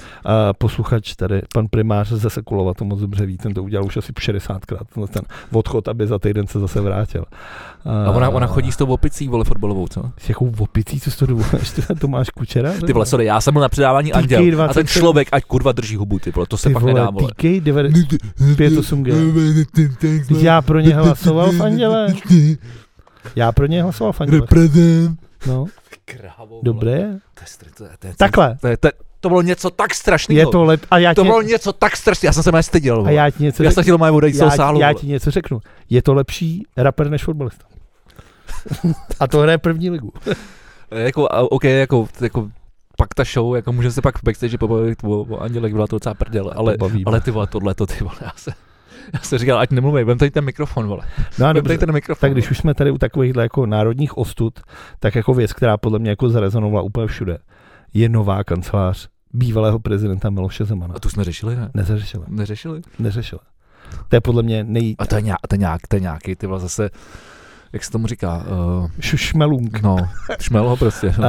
posluchač tady, pan primář ze Sekulova to moc dobře ví, ten to udělal už asi 60krát, tenhle ten odchod, aby za týden se zase vrátil. A ona, ona chodí s tou opicí, vole, fotbalovou, co? S jakou opicí, co jsi to dovoláš, ty Tomáš Kučera? Ty vole, sorry, já jsem byl na předávání Anděl. A ten 27. člověk, ať kurva drží hubu, ty vole, to se ty fakt vole, nedá, vole. TK 58G. Já pro ně hlasoval v Anděle. Já pro ně hlasoval v Anděle. Reprezent. No, Krávo, dobré. To, je, to, je, to, je, Takhle. To, je, to, je, to bylo něco tak strašného. Je to lep... A já to ti, bylo něco tak strašného, já jsem se mě styděl. a já ti něco já jsem chtěl mají odejít já, sálu. já ti něco řeknu. Je to lepší rapper než fotbalista. a to hraje první ligu. jako, a- OK, jako, jako pak ta show, jako můžeme se pak v backstage pobavit o, o Andělek, byla to docela prdel, ale, ale ty vole, tohle to ty vole, já se, já se říkal, ať nemluvím, vem tady ten mikrofon, vole. no a dobře, ten mikrofon. tak když už jsme tady u takovýchhle jako národních ostud, tak jako věc, která podle mě jako zarezonovala úplně všude, je nová kancelář bývalého prezidenta Miloše Zemana. A tu jsme řešili, ne? Nezařešila. Neřešili? Neřešila. To je podle mě nej... A to je, nějak, to je, nějak, to je nějaký, ty zase, jak se tomu říká, uh, Šmelung. no, šmel ho prostě. No. Uh,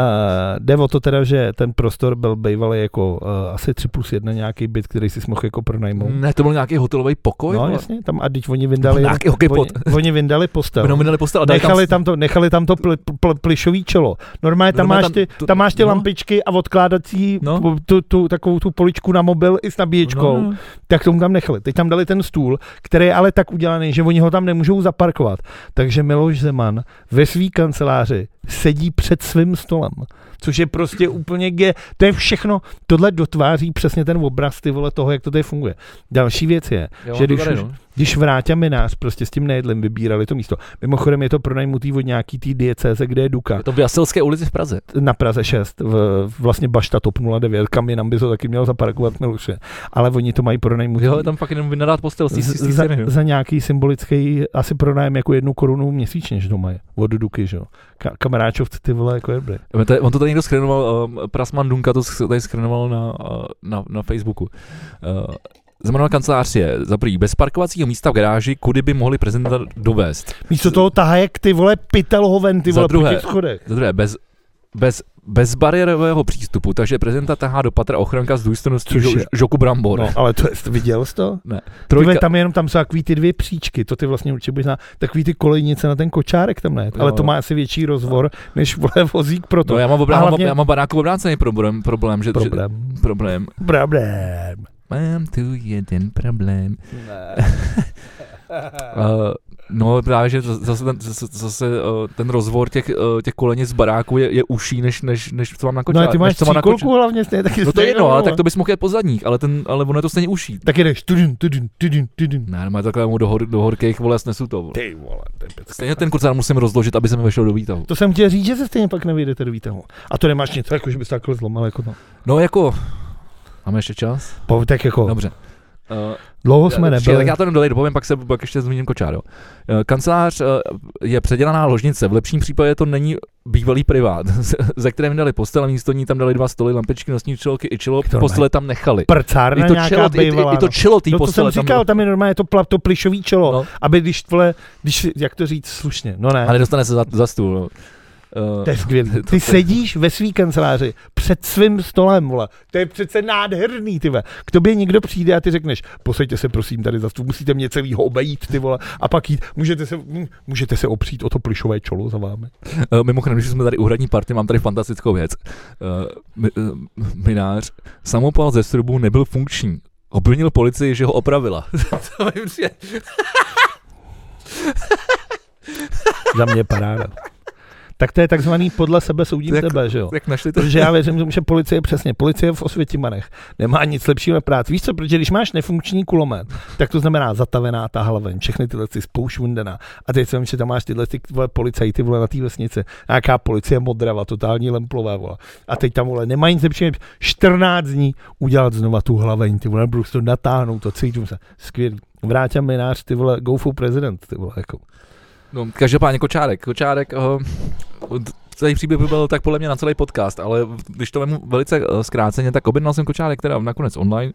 jde o to teda, že ten prostor byl bývalý jako uh, asi 3 plus 1 nějaký byt, který si mohl jako pronajmout. Ne, to byl nějaký hotelový pokoj? No vole? jasně, tam a teď oni vyndali, Nějaký hokejpot. oni, oni vyndali postel. No, minuli postel a dali Nechali tam to, nechali tam to pl, pl, plišový čelo. Normálně tam, máš tam ty, tam máš ty no. lampičky a odkládací No. no. tu, tu, takovou tu poličku na mobil i s nabíječkou. No, no. Tak tomu tam nechali. Teď tam dali ten stůl, který je ale tak udělaný, že oni ho tam nemůžou zaparkovat. Takže Miloš Zeman ve své kanceláři sedí před svým stolem. Což je prostě úplně ge, to je všechno, tohle dotváří přesně ten obraz ty vole toho, jak to tady funguje. Další věc je, Jo, že když, tady, už, no. když Vráťa Minář prostě s tím nejedlem vybírali to místo. Mimochodem je to pronajmutý od nějaký tý diecéze, kde je Duka Je to v Jaselské ulici v Praze. na Praze 6, v, vlastně Bašta TOP 09, kam jinam by to taky měl zaparkovat Miluše. Ale oni to mají pronajmutý Jo, tam fakt jenom vynadat postel z, z, za, za, nějaký symbolický asi pronájem jako jednu korunu měsíčně, že to mají od Duky, že jo. Ka- kamaráčovci ty vole jako je. On to tady někdo schrenoval, um, Prasman Dunka to tady schrenoval na, uh, na, na Facebooku. Uh, Zemanova kancelář je za prvý bez parkovacího místa v garáži, kudy by mohli prezidenta dovést. Místo toho tahajek ty vole pytel hoven ty Za vole po druhé. těch schodech. Za druhé, bez, bez, bezbariérového přístupu, takže prezidenta tahá do patra ochranka z důstojností Což žo, je- Žoku Brambor. No, ale to je, viděl jsi to? Ne. Trojka. Tam je jenom tam jsou takový ty dvě příčky, to ty vlastně určitě budeš znát, takový ty kolejnice na ten kočárek tam ne, ale Jo. to má asi větší rozvor, než vole vozík pro to. no, já mám, obrá, A hlavně... já mám baráku obrácený problém, problém, že, Problém. Že, problém. Problém. Mám tu jeden problém. Uh, no právě, že zase ten, zase, uh, ten rozvor těch, uh, těch kolenic z baráku je, je užší, než, než, než co mám na No kočáře. a ty máš na tříkolku hlavně stejně taky No to je jedno, ale vole. tak to bys mohl jet po zadních, ale, ten, ale ono je to stejně uší. Tak jdeš tudin, tudin, tudin, tudin. Ne, no takhle mu do, hor, do horkých vole snesu to. Vole. Ty vole, to je pecka. Stejně ten kurzár musím rozložit, aby se mi vešel do výtahu. To jsem chtěl říct, že se stejně pak nevyjdete do výtahu. A to nemáš něco, jako že bys takhle zlomal, jako to. No jako, máme ještě čas? Po, tak jako, Dobře. Uh, dlouho jsme Já- nebyli. Tak já to jenom dolej, dopovím, pak se pak ještě zmíním kočár. Jo. Eh, Kancelář eh, je předělaná ložnice, v lepším případě to není bývalý privát, ze kterém dali postel a místo ní tam dali dva stoly, lampičky, nosní čelky i čelo, To postele tam nechali. Prcárna I to čelo, i, i, i to no. čelo té No to jsem postele tam říkal, bylo. tam je normálně to, pla, to plišový čelo, No, aby když vole, když, jak to říct slušně, no ne, ale dostane se za, za stůl. No. Eh, to je skvělý. Ty sedíš ve svý kanceláři před svým stolem, vole. To je přece nádherný, ty vole. K tobě někdo přijde a ty řekneš, posaďte se prosím tady za stůl, musíte mě celýho obejít, ty vole, a pak jít, můžete se, můžete se opřít o to plišové čolo za vámi. Uh, mimochodem, když jsme tady u hradní party, mám tady fantastickou věc. Uh, mi, uh, minář, samopal ze strubu nebyl funkční. Obvinil policii, že ho opravila. to mi přijde. Za mě paráda. Tak to je takzvaný podle sebe soudím Jak- tebe, že jo? Jak našli to? Protože já věřím tomu, že policie přesně, policie v Osvětimanech nemá nic lepšího na práci. Víš co, protože když máš nefunkční kulomet, tak to znamená zatavená ta hlaven, všechny tyhle ty spoušvundená. A teď jsem, že tam máš tyhle ty vole, policajty vole, na té vesnici, nějaká policie modrava, totální lemplové, vole. A teď tam vole, nemají nic lepšího, než 14 dní udělat znova tu hlaveň, ty vole, to natáhnout, to cítím se. Skvělý. Vráťa minář, ty vole, go for president, ty vole, jako. No, každopádně Kočárek. Kočárek, uh, celý příběh by byl tak podle mě na celý podcast, ale když to vemu velice uh, zkráceně, tak objednal jsem Kočárek teda nakonec online.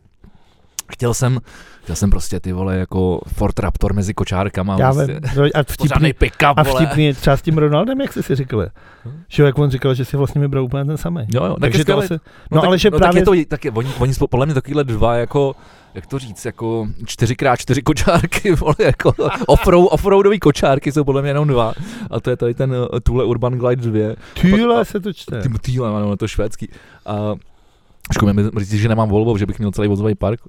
Chtěl jsem, chtěl jsem prostě ty vole jako Ford Raptor mezi kočárkama. Já prostě, a vtipný, pick-up, A vtipný třeba s tím Ronaldem, jak jsi si říkali. Hm? Že jak on říkal, že si vlastně vybral úplně ten samý. Jo, jo, tak Takže to asi, No, no, tak, ale že no, právě... tak je to, tak je, oni, oni jsou podle mě takovýhle dva jako, jak to říct, jako 4x4 kočárky, vole, jako offroad, offroadový kočárky jsou podle mě jenom dva. A to je tady ten uh, Thule Urban Glide 2. Týhle se to čte. Thule, ano, je to švédský. A Škoda mi říct, že nemám Volvo, že bych měl celý vozový park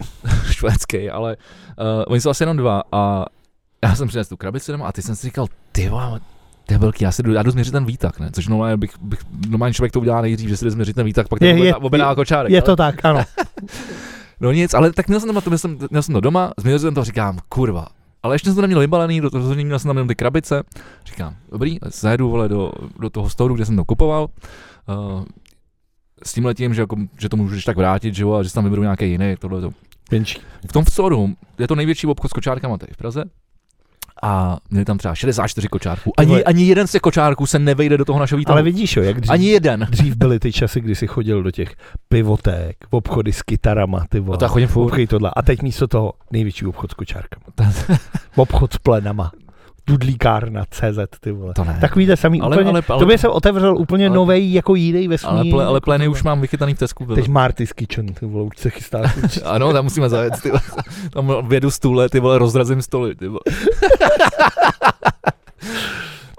švédský, ale uh, oni jsou asi jenom dva a já jsem přinesl tu krabici a teď jsem si říkal, ty to je velký, já si jdu, já jdu změřit ten výtak, ne? Což normálně, bych, bych, normálně člověk to udělá nejdřív, že si jde změřit ten výtak, pak Je- ten je- objedná kočárek. Je ale- to tak, ano. No nic, ale tak měl jsem, to, měl jsem, měl jsem to doma, změřil jsem to a říkám, kurva. Ale ještě jsem to neměl vybalený, do toho měl jsem tam jenom ty krabice. Říkám, dobrý, zajedu vole do, do toho storu, kde jsem to kupoval. Uh, s tím letím, že, jako, že to můžeš tak vrátit, že jo, a že tam vyberu nějaký jiný, tohle to. V tom storu je to největší obchod s kočárkama tady v Praze. a měli tam třeba 64 kočárků. Ty vole. Ani, ani jeden z těch kočárků se nevejde do toho našeho výtahu. Ale vidíš jo, jak dřív, Ani jeden. dřív byly ty časy, kdy si chodil do těch pivoték, v obchody s kytarama, ty vole. No to chodím furt. Obchody tohle. A teď místo toho největší obchod s kočárkama. obchod s plenama. Dudlíkárna, CZ, ty vole. To ne. Takovýhle samý Ale- úplně, ale- ale- tobě se otevřel úplně ale- novej jako jiný vesmír. ale, ple, ale plény tohle. už mám vychytaný v Tesku. Teď Marty's Kitchen, ty vole, už se chystáš. Ano, tam musíme zajet. Ty, vole. tam vědu stůle, ty vole, rozrazím stoly. Ty vole.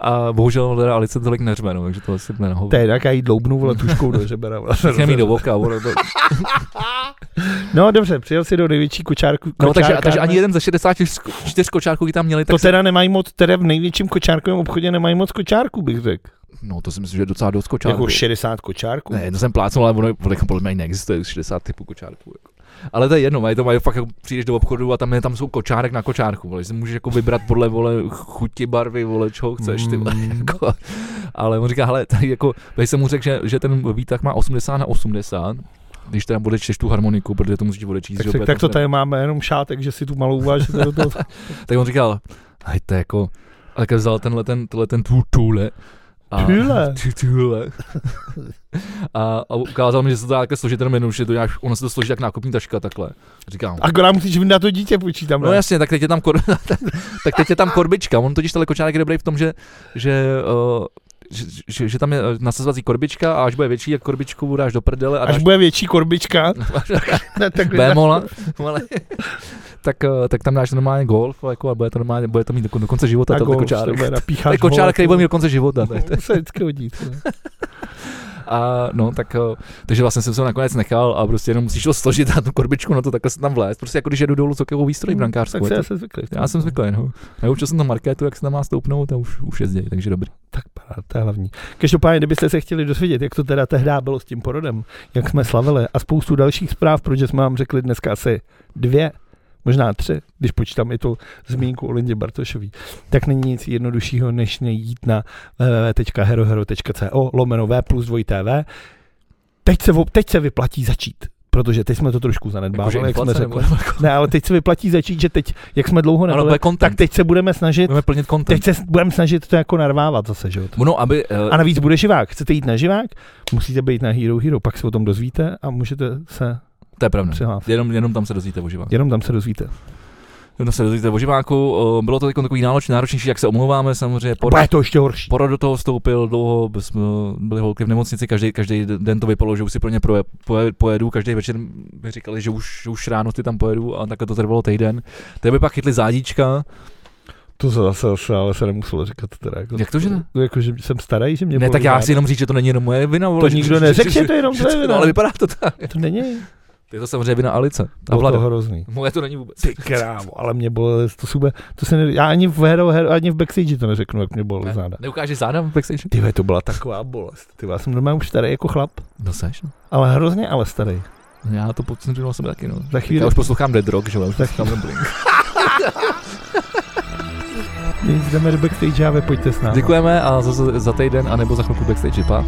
A bohužel teda Alice tolik neřme, no, takže to asi nahovo. to je tak, já jí dloubnu, vole, tuškou do žebera. Nechám jí do voka, vole, to, No dobře, přijel si do největší kočárku. No, takže, takže ani jeden ze 64 kočárků, tam měli, tak To teda nemají moc, teda v největším kočárkovém obchodě nemají moc kočárků, bych řekl. no to si myslím, že je docela dost kočárků. Jako 60 kočárků? Ne, to jsem plácnul, ale ono, ono podle mě neexistuje 60 typů kočárků. Jako. Ale to je jedno, mají to mají fakt, jako přijdeš do obchodu a tam, je, tam jsou kočárek na kočárku, vole, si můžeš jako vybrat podle vole, chuti, barvy, vole, čeho chceš, ty vole, Mm. jako, ale on říká, hele, tady jako, tady jsem mu řekl, že, že ten výtah má 80 na 80, když teda odečteš tu harmoniku, protože to musíš odečíst. Tak, že tak, tak to tam- tady máme jenom šátek, že si tu malou uvážíte do toho. Tak on říkal, hej, to jako, tak vzal tenhle ten, tenhle ten tu, tule. A, Tule? Tu, tule. A, a, ukázal mi, že se to dá takhle složit jenom jednoduše, to nějak, ono se to složí jak nákupní taška takhle. Říkám, Akorát musíš vyndat to dítě, počítám. no jasně, tak teď je tam, kor, tak teď je tam korbička, on totiž tenhle kočárek je dobrý v tom, že, že uh, že, že, že, tam je nasazovací korbička a až bude větší, jak korbičku dáš do prdele a Až dáš bude větší korbička, tak Bémola, tak, eh, tak tam dáš normálně golf jako, a bude to normálně, bude to mít do, do konce života tak tenhle go, kočárek. sebe To je kočárek, který bude mít do konce života. to- Tak, to se vždycky hodí. to. a no, tak, eh, takže vlastně jsem se ho nakonec nechal a prostě jenom musíš to složit a tu korbičku na to takhle se tam vlézt. Prostě jako když jedu dolů celkovou výstroj brankářskou. Tak se to- asi zvykli. Já jsem zvyklý, no. Naučil jsem tam marketu, jak se tam má stoupnout a už, už jezdí, takže dobrý. Tak paráda, to je hlavní. Každopádně, kdybyste se chtěli dozvědět, jak to teda tehdy bylo s tím porodem, jak jsme slavili a spoustu dalších zpráv, protože jsme vám řekli dneska asi dvě, možná tři, když počítám i tu zmínku o Lindě Bartošový, tak není nic jednoduššího, než nejít na www.herohero.co lomeno v plus 2 TV. Teď se, teď se vyplatí začít, protože teď jsme to trošku zanedbávali, jak jsme řekli. nebo- Ne, ale teď se vyplatí začít, že teď, jak jsme dlouho nebyli, tak teď se budeme snažit, Budeme plnit content. teď se budeme snažit to jako narvávat zase, že jo? No, aby, uh, A navíc bude živák. Chcete jít na živák? Musíte být na Hero Hero, pak se o tom dozvíte a můžete se to je pravda. přihlásit. Jenom, jenom tam se dozvíte o živáku. Jenom tam se dozvíte. Jenom se dozvíte o živáku. O, Bylo to takový náročný, náročnější, jak se omlouváme, samozřejmě. Porod, Bude to ještě horší. porod do toho vstoupil dlouho, jsme byli holky v nemocnici, každý, každý den to vypadalo, že už si pro ně proje, poje, pojedu, každý večer mi říkali, že už, už ráno ty tam pojedu a takhle to trvalo týden. Teď by pak chytli zádíčka. To se zase, zase ale se nemuselo říkat teda. Jako, Jak to, že ne? Jako, že jsem starý, že mě Ne, tak já si jenom říct, že to není jenom moje vina. Vole, To nikdo že to je jenom že- tvoje No, vina. ale vypadá to tak. To není. Je to samozřejmě vina Alice. A Bylo to hrozný. Moje to není vůbec. Ty krávo, ale mě bolely, to sube, to se ne, já ani v hero, hero, ani v backstage to neřeknu, jak mě bolely Ne, záda. neukážeš záda v backstage? Ty to byla taková bolest. Ty já jsem normálně už starý jako chlap, No seš, no. ale hrozně ale starý. Já to pocituju sebe taky, no. Za chvíli, Já už poslouchám Dead Rock, že jo, už poslouchám ten Blink. jdeme do backstage a vy pojďte s námi. Děkujeme a za, za, za týden, anebo za chvilku backstage, pa.